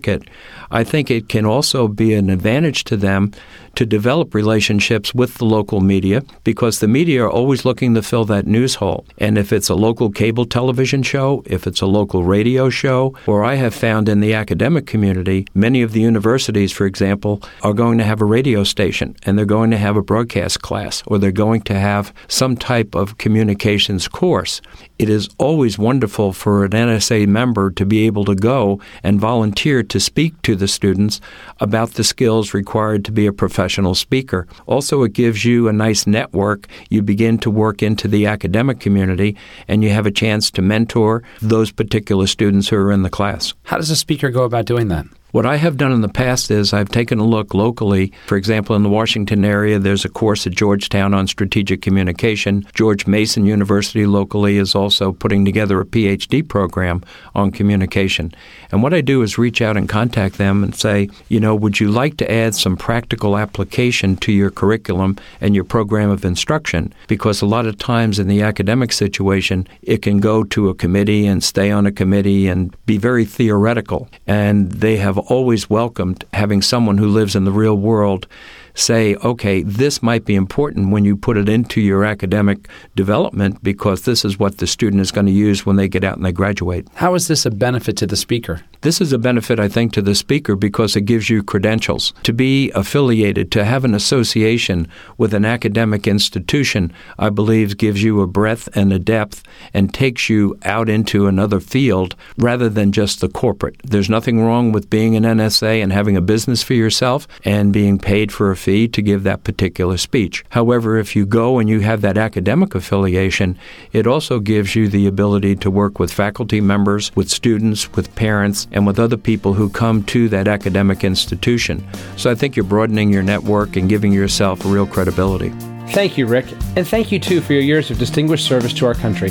I think it can also be an advantage to them to develop relationships with the local media because the media are always looking to fill that news hole. And if it's a local cable television show, if it's a local radio show, or I have found in the academic community, many of the universities, for example, are going to have a radio station and they're going to have a broadcast class or they're going to have some type of communications course. It is always wonderful for an NSA member to be able to go and volunteer to speak to the students about the skills required to be a professional speaker. Also, it gives you a nice network. You begin to work into the academic community and you have a chance to mentor those particular students who are in the class. How does a speaker go about doing that? What I have done in the past is I've taken a look locally. For example, in the Washington area, there's a course at Georgetown on strategic communication. George Mason University locally is also putting together a PhD program on communication. And what I do is reach out and contact them and say, you know, would you like to add some practical application to your curriculum and your program of instruction? Because a lot of times in the academic situation, it can go to a committee and stay on a committee and be very theoretical. And they have always welcomed having someone who lives in the real world say, okay, this might be important when you put it into your academic development because this is what the student is going to use when they get out and they graduate. How is this a benefit to the speaker? This is a benefit, I think, to the speaker because it gives you credentials. To be affiliated, to have an association with an academic institution, I believe gives you a breadth and a depth and takes you out into another field rather than just the corporate. There's nothing wrong with being an NSA and having a business for yourself and being paid for a fee to give that particular speech. However, if you go and you have that academic affiliation, it also gives you the ability to work with faculty members, with students, with parents, and with other people who come to that academic institution. So I think you're broadening your network and giving yourself real credibility. Thank you, Rick, and thank you too for your years of distinguished service to our country.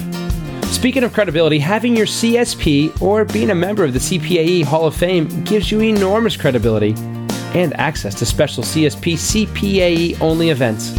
Speaking of credibility, having your CSP or being a member of the CPAE Hall of Fame gives you enormous credibility and access to special CSP CPAE only events.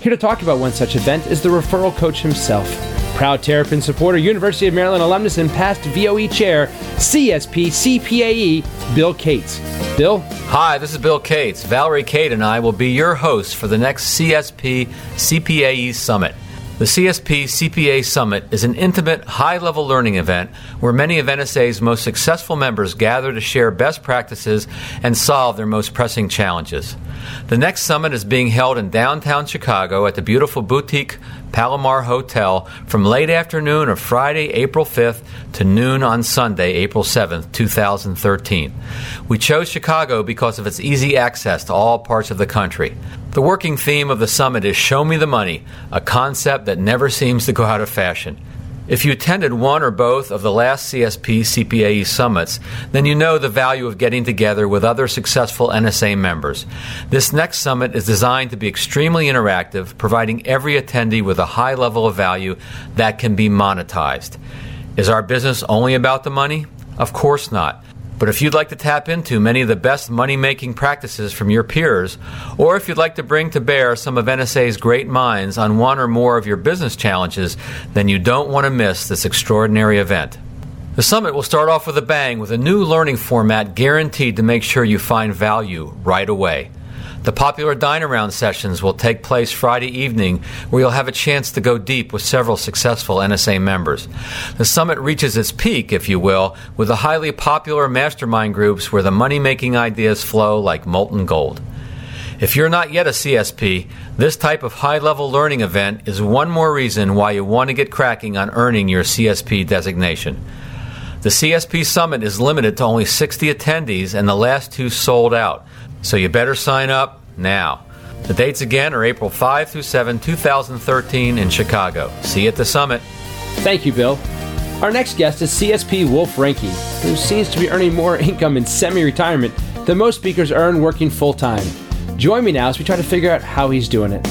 Here to talk about one such event is the referral coach himself, proud Terrapin supporter, University of Maryland alumnus, and past VOE chair, CSP CPAE, Bill Cates. Bill? Hi, this is Bill Cates. Valerie Cate and I will be your hosts for the next CSP CPAE Summit. The CSP CPA Summit is an intimate, high level learning event where many of NSA's most successful members gather to share best practices and solve their most pressing challenges. The next summit is being held in downtown Chicago at the beautiful boutique Palomar Hotel from late afternoon of Friday, April 5th to noon on Sunday, April 7th, 2013. We chose Chicago because of its easy access to all parts of the country. The working theme of the summit is Show Me the Money, a concept that never seems to go out of fashion. If you attended one or both of the last CSP CPAE summits, then you know the value of getting together with other successful NSA members. This next summit is designed to be extremely interactive, providing every attendee with a high level of value that can be monetized. Is our business only about the money? Of course not. But if you'd like to tap into many of the best money making practices from your peers, or if you'd like to bring to bear some of NSA's great minds on one or more of your business challenges, then you don't want to miss this extraordinary event. The summit will start off with a bang with a new learning format guaranteed to make sure you find value right away. The popular Dine Around sessions will take place Friday evening, where you'll have a chance to go deep with several successful NSA members. The summit reaches its peak, if you will, with the highly popular mastermind groups where the money making ideas flow like molten gold. If you're not yet a CSP, this type of high level learning event is one more reason why you want to get cracking on earning your CSP designation. The CSP Summit is limited to only 60 attendees, and the last two sold out. So you better sign up now. The dates again are April 5 through 7, 2013 in Chicago. See you at the summit. Thank you, Bill. Our next guest is CSP Wolf Rinke, who seems to be earning more income in semi retirement than most speakers earn working full time. Join me now as we try to figure out how he's doing it.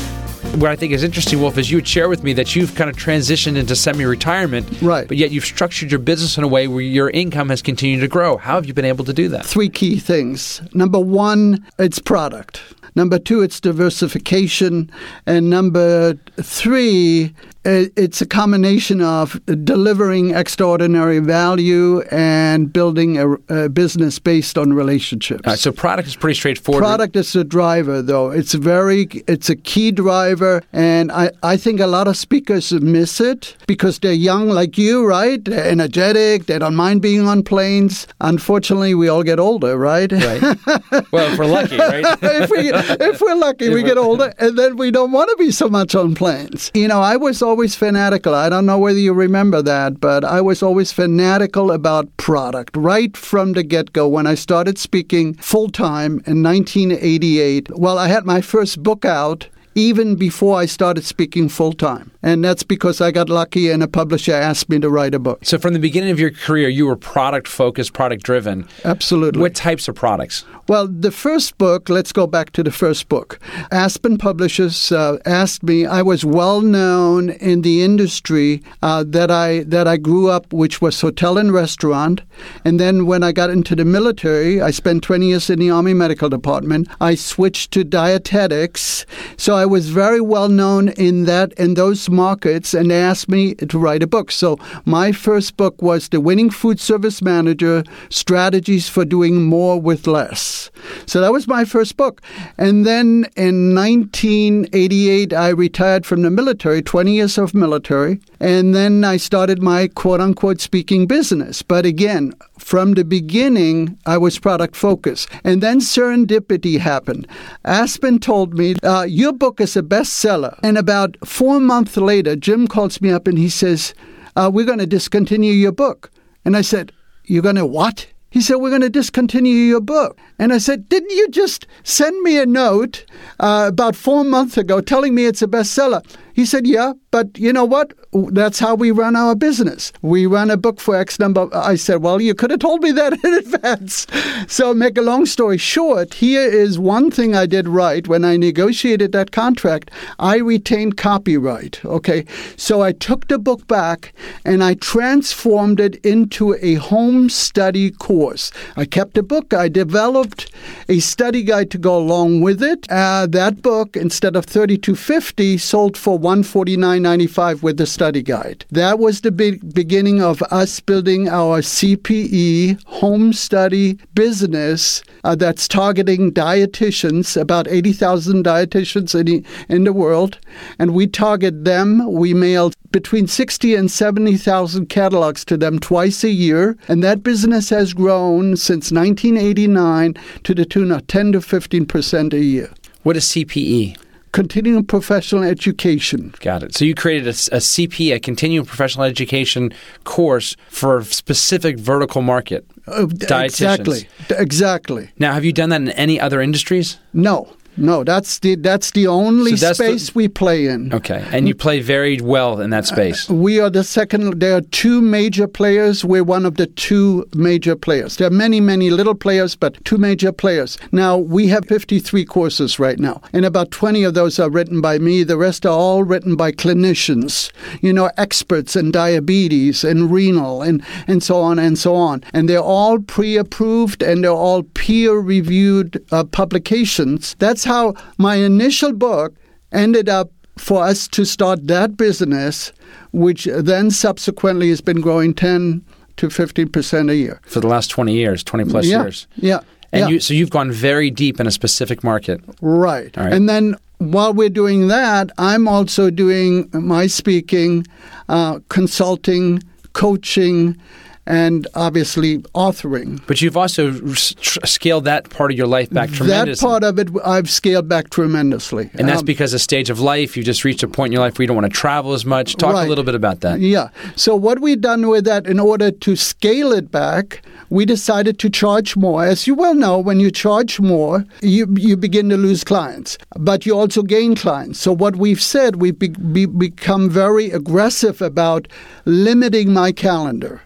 What I think is interesting, Wolf, is you would share with me that you've kind of transitioned into semi retirement. Right. But yet you've structured your business in a way where your income has continued to grow. How have you been able to do that? Three key things. Number one, it's product. Number two, it's diversification. And number three, it's a combination of delivering extraordinary value and building a, a business based on relationships. Right, so product is pretty straightforward. Product is the driver, though. It's very, it's a key driver, and I, I think a lot of speakers miss it because they're young like you, right? They're energetic. They don't mind being on planes. Unfortunately, we all get older, right? Right. well, if we're lucky, right? if we if we're lucky, we get older, and then we don't want to be so much on planes. You know, I was always fanatical. I don't know whether you remember that, but I was always fanatical about product right from the get go when I started speaking full time in 1988. Well, I had my first book out even before I started speaking full time. And that's because I got lucky and a publisher asked me to write a book. So, from the beginning of your career, you were product focused, product driven. Absolutely. What types of products? Well, the first book, let's go back to the first book. Aspen Publishers uh, asked me, I was well known in the industry uh, that I that I grew up, which was hotel and restaurant. And then when I got into the military, I spent 20 years in the Army Medical Department. I switched to dietetics. So I was very well known in that in those markets and they asked me to write a book. So my first book was The Winning Food Service Manager Strategies for Doing More with Less. So that was my first book. And then in 1988, I retired from the military, 20 years of military. And then I started my quote unquote speaking business. But again, from the beginning, I was product focused. And then serendipity happened. Aspen told me, uh, Your book is a bestseller. And about four months later, Jim calls me up and he says, uh, We're going to discontinue your book. And I said, You're going to what? He said, We're going to discontinue your book. And I said, Didn't you just send me a note uh, about four months ago telling me it's a bestseller? He said, Yeah, but you know what? That's how we run our business. We run a book for X number. I said, Well, you could have told me that in advance. So, make a long story short, here is one thing I did right when I negotiated that contract. I retained copyright. Okay. So, I took the book back and I transformed it into a home study course. I kept the book, I developed a study guide to go along with it. Uh, that book, instead of 3250 sold for 149.95 with the study guide. That was the big beginning of us building our CPE home study business uh, that's targeting dietitians, about 80,000 dietitians in in the world. And we target them. We mail between 60 and 70,000 catalogs to them twice a year. And that business has grown since 1989 to the tune of 10 to 15% a year. What is CPE? Continuing professional education. Got it. So you created a, a CP, a continuing professional education course for a specific vertical market. Uh, exactly. Exactly. Now, have you done that in any other industries? No. No, that's the that's the only so that's space the, we play in. Okay, and you play very well in that space. Uh, we are the second. There are two major players. We're one of the two major players. There are many, many little players, but two major players. Now we have 53 courses right now, and about 20 of those are written by me. The rest are all written by clinicians. You know, experts in diabetes and renal and and so on and so on. And they're all pre-approved and they're all peer-reviewed uh, publications. That's that's how my initial book ended up for us to start that business, which then subsequently has been growing 10 to 15% a year. For the last 20 years, 20 plus yeah, years. Yeah. And yeah. You, so you've gone very deep in a specific market. Right. right. And then while we're doing that, I'm also doing my speaking, uh, consulting, coaching, and obviously authoring. But you've also scaled that part of your life back tremendously. That part of it I've scaled back tremendously. And that's um, because a stage of life, you just reached a point in your life where you don't want to travel as much. Talk right. a little bit about that. Yeah. So what we've done with that in order to scale it back, we decided to charge more. As you well know, when you charge more, you, you begin to lose clients, but you also gain clients. So what we've said, we've be, be, become very aggressive about limiting my calendar.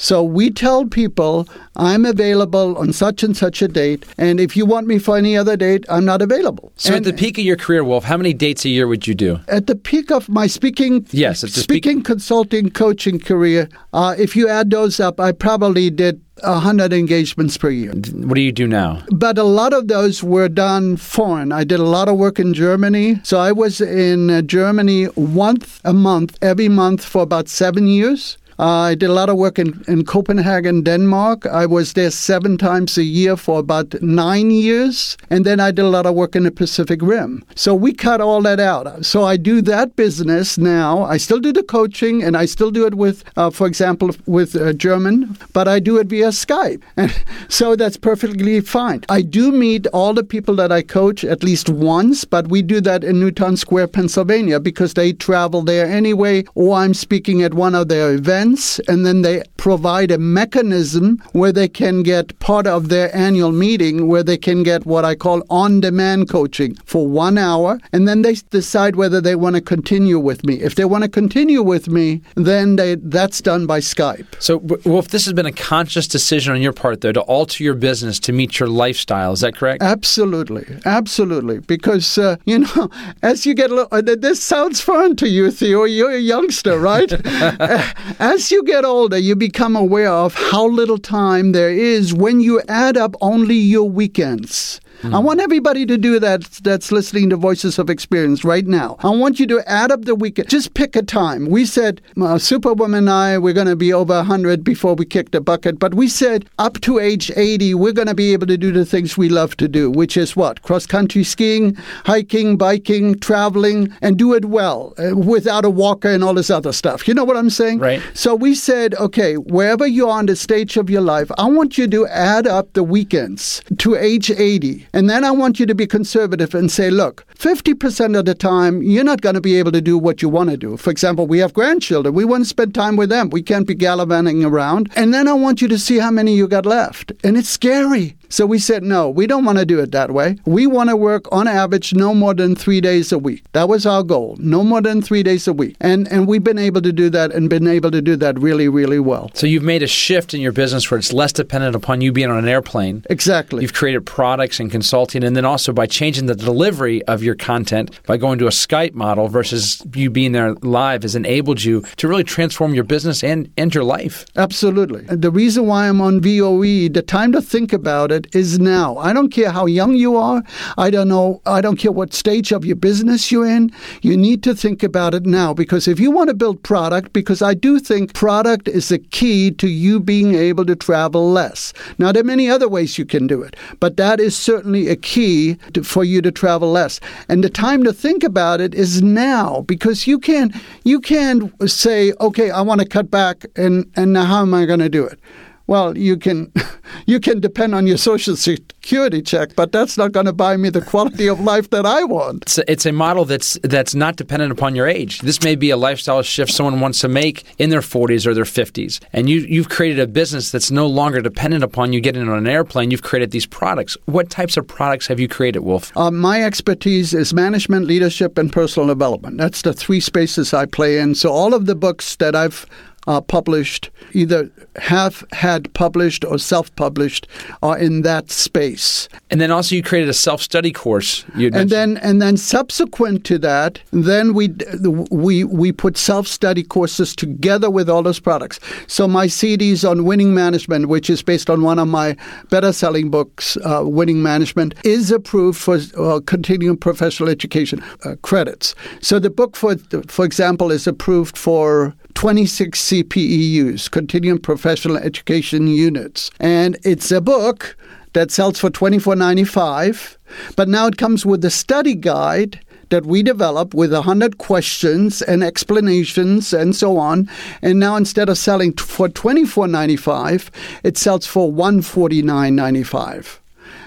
So we tell people I'm available on such and such a date, and if you want me for any other date, I'm not available. So and at the peak of your career, Wolf, how many dates a year would you do? At the peak of my speaking, yes, speaking, peak- consulting, coaching career, uh, if you add those up, I probably did 100 engagements per year. What do you do now? But a lot of those were done foreign. I did a lot of work in Germany. So I was in uh, Germany once a month, every month for about seven years. I did a lot of work in, in Copenhagen, Denmark. I was there seven times a year for about nine years. And then I did a lot of work in the Pacific Rim. So we cut all that out. So I do that business now. I still do the coaching and I still do it with, uh, for example, with uh, German, but I do it via Skype. So that's perfectly fine. I do meet all the people that I coach at least once, but we do that in Newtown Square, Pennsylvania, because they travel there anyway, or I'm speaking at one of their events, and then they provide a mechanism where they can get part of their annual meeting where they can get what I call on demand coaching for one hour, and then they decide whether they want to continue with me. If they want to continue with me, then they, that's done by Skype. So, Wolf, this has been a conscious decision on your part, though, to alter your business to meet your lifestyle. Is that correct? Absolutely, absolutely. Because uh, you know, as you get a little, uh, this sounds fun to you, Theo. You're a youngster, right? as you get older, you become aware of how little time there is when you add up only your weekends. Mm. I want everybody to do that that's listening to Voices of Experience right now. I want you to add up the weekend. Just pick a time. We said, uh, Superwoman and I, we're going to be over 100 before we kick the bucket, but we said up to age 80, we're going to be able to do the things we love to do, which is what? Cross country skiing, hiking, biking, traveling, and do it well uh, without a walker and all this other stuff. You know what I'm saying? Right. So we said, okay, wherever you're on the stage of your life, I want you to add up the weekends to age 80. And then I want you to be conservative and say, look, 50% of the time, you're not going to be able to do what you want to do. For example, we have grandchildren. We want to spend time with them. We can't be gallivanting around. And then I want you to see how many you got left. And it's scary. So we said, no, we don't want to do it that way. We want to work on average no more than three days a week. That was our goal, no more than three days a week. And, and we've been able to do that and been able to do that really, really well. So you've made a shift in your business where it's less dependent upon you being on an airplane. Exactly. You've created products and consulting, and then also by changing the delivery of your content by going to a Skype model versus you being there live has enabled you to really transform your business and, and your life. Absolutely. The reason why I'm on VOE, the time to think about it is now. I don't care how young you are. I don't know. I don't care what stage of your business you're in. You need to think about it now because if you want to build product, because I do think product is the key to you being able to travel less. Now, there are many other ways you can do it, but that is certainly a key to, for you to travel less. And the time to think about it is now because you can't you can't say, okay, I want to cut back, and and now how am I going to do it? Well, you can you can depend on your social security check, but that's not going to buy me the quality of life that I want. It's a, it's a model that's that's not dependent upon your age. This may be a lifestyle shift someone wants to make in their 40s or their 50s, and you you've created a business that's no longer dependent upon you getting on an airplane. You've created these products. What types of products have you created, Wolf? Uh, my expertise is management, leadership, and personal development. That's the three spaces I play in. So all of the books that I've uh, published, either have had published or self published, are in that space. And then also you created a self study course. and then and then subsequent to that, then we we we put self study courses together with all those products. So my CDs on winning management, which is based on one of my better selling books, uh, Winning Management, is approved for uh, continuing professional education uh, credits. So the book, for for example, is approved for 26 CPEUs, Continuing Professional Education Units. And it's a book that sells for $24.95, but now it comes with a study guide that we developed with 100 questions and explanations and so on. And now instead of selling for $24.95, it sells for $149.95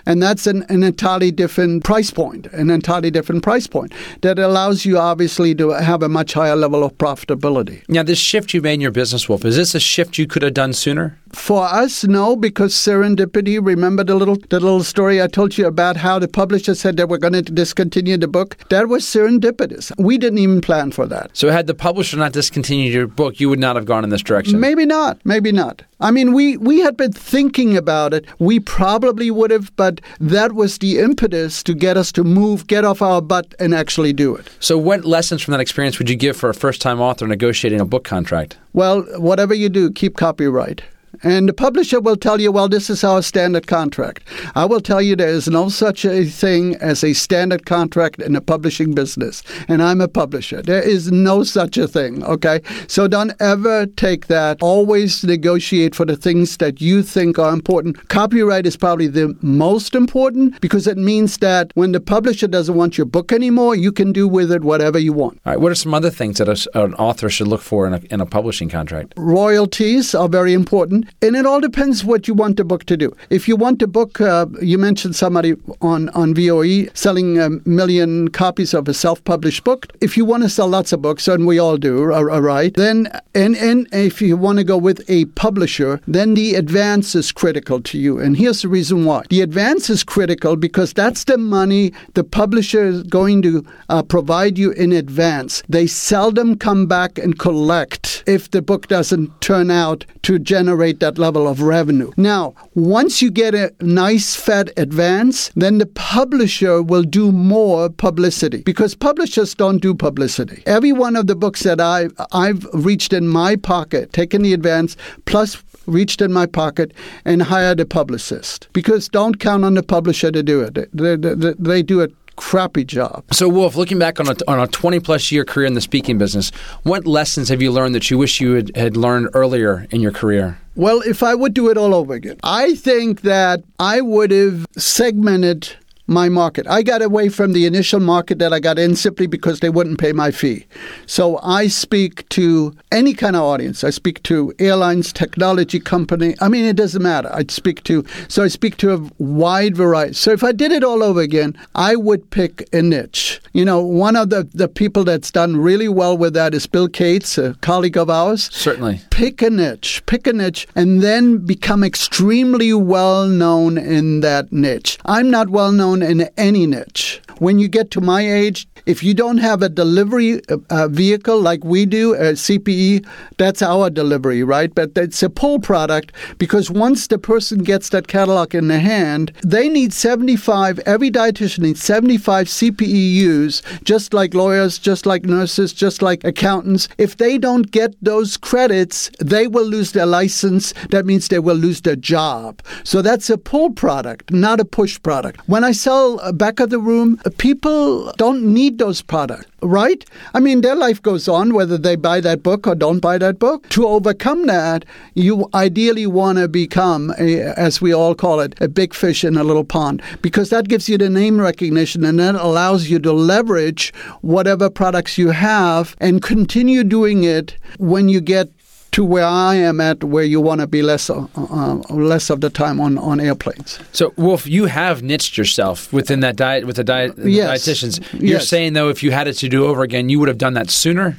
and that's an, an entirely different price point, an entirely different price point that allows you obviously to have a much higher level of profitability. Now, this shift you made in your business, Wolf, is this a shift you could have done sooner? For us, no, because serendipity. Remember the little the little story I told you about how the publisher said they were going to discontinue the book. That was serendipitous. We didn't even plan for that. So, had the publisher not discontinued your book, you would not have gone in this direction. Maybe not. Maybe not. I mean, we we had been thinking about it. We probably would have, but that was the impetus to get us to move, get off our butt, and actually do it. So, what lessons from that experience would you give for a first-time author negotiating a book contract? Well, whatever you do, keep copyright And the publisher will tell you, well, this is our standard contract. I will tell you there is no such a thing as a standard contract in the publishing business. And I'm a publisher. There is no such a thing, okay? So don't ever take that. Always negotiate for the things that you think are important. Copyright is probably the most important because it means that when the publisher doesn't want your book anymore, you can do with it whatever you want. All right. What are some other things that a, an author should look for in a, in a publishing contract? Royalties are very important, and it all depends what you want the book to do. If you want the book, uh, you mentioned somebody on, on VOE selling a million copies of a self published book. If you want to sell lots of books, and we all do, all right, then, and, and if you want to go with a publisher, then the advance is critical to you. And here's the reason why the advance is critical because that's the money the publisher is going to uh, provide you in advance. They seldom come back and collect if the book doesn't turn out to generate that level of revenue. Now, once you get a nice fat advance, then the publisher will do more publicity because publishers don't do publicity. Every one of the books that I've, I've reached in my pocket, taken the advance, plus reached in my pocket and hired a publicist because don't count on the publisher to do it. They, they, they do it crappy job. So, Wolf, looking back on a, on a 20 plus year career in the speaking business, what lessons have you learned that you wish you had, had learned earlier in your career? Well, if I would do it all over again, I think that I would have segmented my market. I got away from the initial market that I got in simply because they wouldn't pay my fee. So I speak to any kind of audience. I speak to airlines, technology company. I mean, it doesn't matter. I speak to so I speak to a wide variety. So if I did it all over again, I would pick a niche. You know, one of the, the people that's done really well with that is Bill Cates, a colleague of ours. Certainly. Pick a niche, pick a niche, and then become extremely well known in that niche. I'm not well known in any niche. When you get to my age, if you don't have a delivery uh, vehicle like we do, a CPE, that's our delivery, right? But it's a pull product because once the person gets that catalog in their hand, they need 75, every dietitian needs 75 CPEUs, just like lawyers, just like nurses, just like accountants. If they don't get those credits, they will lose their license. That means they will lose their job. So that's a pull product, not a push product. When I sell back of the room, people don't need those products, right? I mean, their life goes on whether they buy that book or don't buy that book. To overcome that, you ideally want to become, a, as we all call it, a big fish in a little pond, because that gives you the name recognition and that allows you to leverage whatever products you have and continue doing it when you get to where I am at, where you want to be less uh, uh, less of the time on, on airplanes. So, Wolf, you have niched yourself within that diet with the diet the yes. dietitians. You're yes. saying though, if you had it to do over again, you would have done that sooner.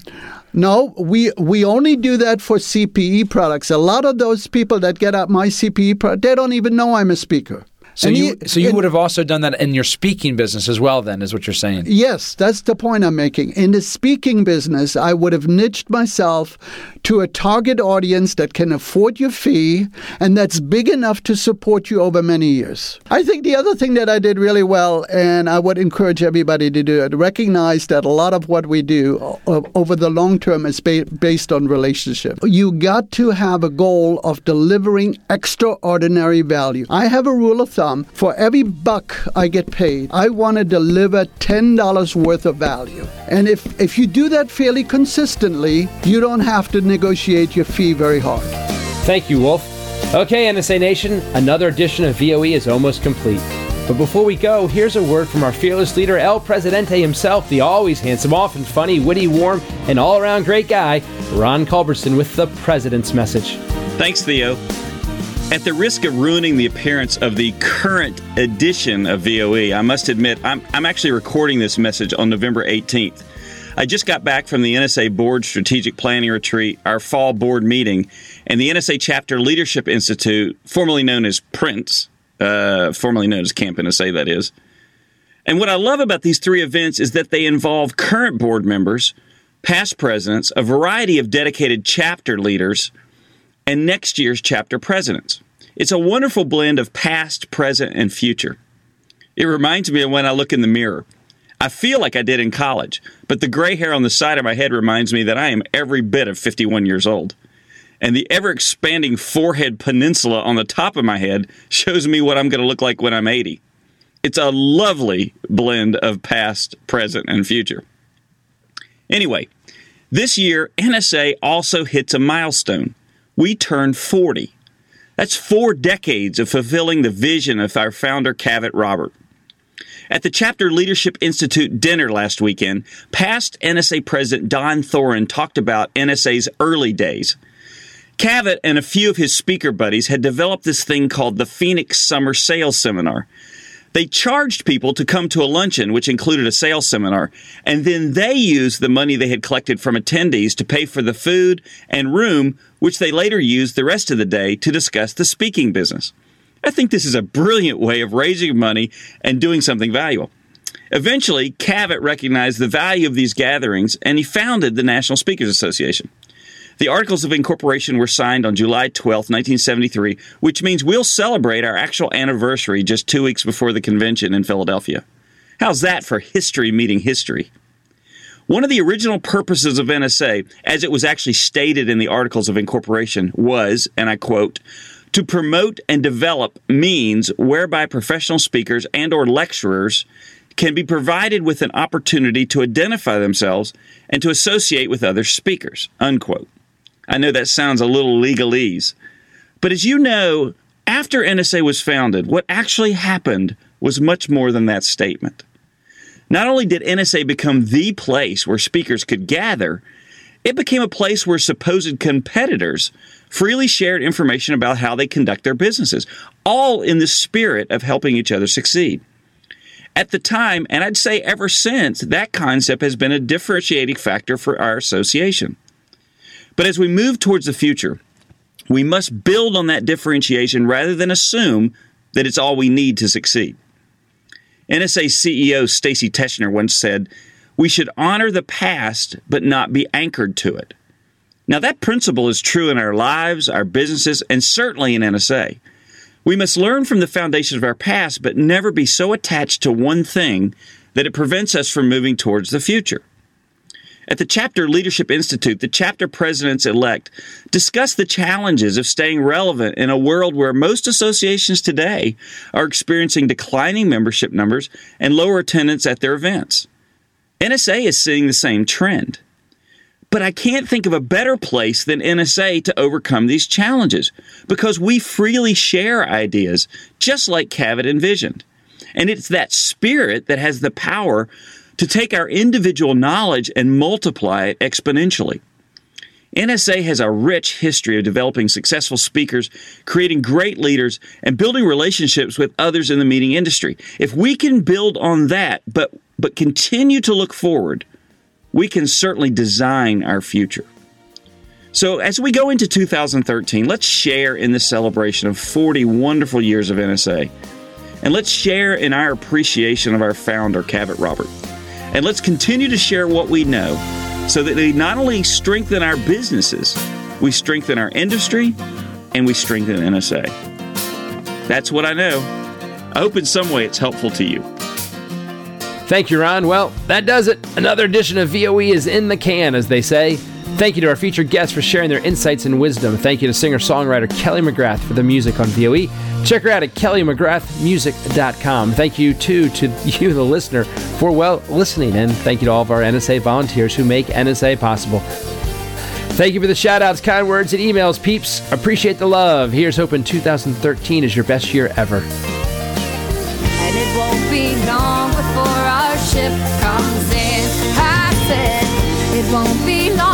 No, we we only do that for CPE products. A lot of those people that get out my CPE product, they don't even know I'm a speaker. So And you he- so you and- would have also done that in your speaking business as well. Then is what you're saying. Yes, that's the point I'm making. In the speaking business, I would have niched myself to a target audience that can afford your fee and that's big enough to support you over many years. I think the other thing that I did really well, and I would encourage everybody to do it, recognize that a lot of what we do over the long term is ba- based on relationship. You got to have a goal of delivering extraordinary value. I have a rule of thumb for every buck I get paid, I want to deliver $10 worth of value. And if, if you do that fairly consistently, you don't have to negotiate your fee very hard. Thank you, Wolf. Okay, NSA Nation, another edition of VOE is almost complete. But before we go, here's a word from our fearless leader, El Presidente himself, the always handsome, often funny, witty, warm, and all around great guy, Ron Culberson, with the President's message. Thanks, Theo. At the risk of ruining the appearance of the current edition of VOE, I must admit I'm, I'm actually recording this message on November 18th. I just got back from the NSA Board Strategic Planning Retreat, our fall board meeting, and the NSA Chapter Leadership Institute, formerly known as Prince, uh, formerly known as Camp NSA, that is. And what I love about these three events is that they involve current board members, past presidents, a variety of dedicated chapter leaders, and next year's chapter presidents. It's a wonderful blend of past, present, and future. It reminds me of when I look in the mirror. I feel like I did in college, but the gray hair on the side of my head reminds me that I am every bit of 51 years old. and the ever expanding forehead peninsula on the top of my head shows me what I'm going to look like when I'm 80. It's a lovely blend of past, present, and future. Anyway, this year, NSA also hits a milestone. We turn 40. That's four decades of fulfilling the vision of our founder, Cavett Robert. At the Chapter Leadership Institute dinner last weekend, past NSA President Don Thoren talked about NSA's early days. Cavett and a few of his speaker buddies had developed this thing called the Phoenix Summer Sales Seminar. They charged people to come to a luncheon, which included a sales seminar, and then they used the money they had collected from attendees to pay for the food and room, which they later used the rest of the day to discuss the speaking business. I think this is a brilliant way of raising money and doing something valuable. Eventually, Cavett recognized the value of these gatherings and he founded the National Speakers Association. The Articles of Incorporation were signed on July 12, 1973, which means we'll celebrate our actual anniversary just two weeks before the convention in Philadelphia. How's that for history meeting history? One of the original purposes of NSA, as it was actually stated in the Articles of Incorporation, was, and I quote, to promote and develop means whereby professional speakers and or lecturers can be provided with an opportunity to identify themselves and to associate with other speakers, unquote. I know that sounds a little legalese. But as you know, after NSA was founded, what actually happened was much more than that statement. Not only did NSA become the place where speakers could gather, it became a place where supposed competitors freely shared information about how they conduct their businesses, all in the spirit of helping each other succeed. At the time, and I'd say ever since, that concept has been a differentiating factor for our association. But as we move towards the future, we must build on that differentiation rather than assume that it's all we need to succeed. NSA CEO Stacy Tetschner once said, We should honor the past, but not be anchored to it. Now, that principle is true in our lives, our businesses, and certainly in NSA. We must learn from the foundations of our past, but never be so attached to one thing that it prevents us from moving towards the future. At the Chapter Leadership Institute, the chapter presidents elect discuss the challenges of staying relevant in a world where most associations today are experiencing declining membership numbers and lower attendance at their events. NSA is seeing the same trend. But I can't think of a better place than NSA to overcome these challenges because we freely share ideas, just like Cavett envisioned. And it's that spirit that has the power to take our individual knowledge and multiply it exponentially. NSA has a rich history of developing successful speakers, creating great leaders, and building relationships with others in the meeting industry. If we can build on that, but, but continue to look forward, we can certainly design our future. So, as we go into 2013, let's share in the celebration of 40 wonderful years of NSA. And let's share in our appreciation of our founder, Cavett Robert. And let's continue to share what we know so that we not only strengthen our businesses, we strengthen our industry and we strengthen NSA. That's what I know. I hope in some way it's helpful to you. Thank you, Ron. Well, that does it. Another edition of VOE is in the can, as they say. Thank you to our featured guests for sharing their insights and wisdom. Thank you to singer songwriter Kelly McGrath for the music on VOE. Check her out at kellymcgrathmusic.com. Thank you, too, to you, the listener, for well listening. And thank you to all of our NSA volunteers who make NSA possible. Thank you for the shout outs, kind words, and emails, peeps. Appreciate the love. Here's hoping 2013 is your best year ever. And it won't be long before our ship comes in. I said, it won't be long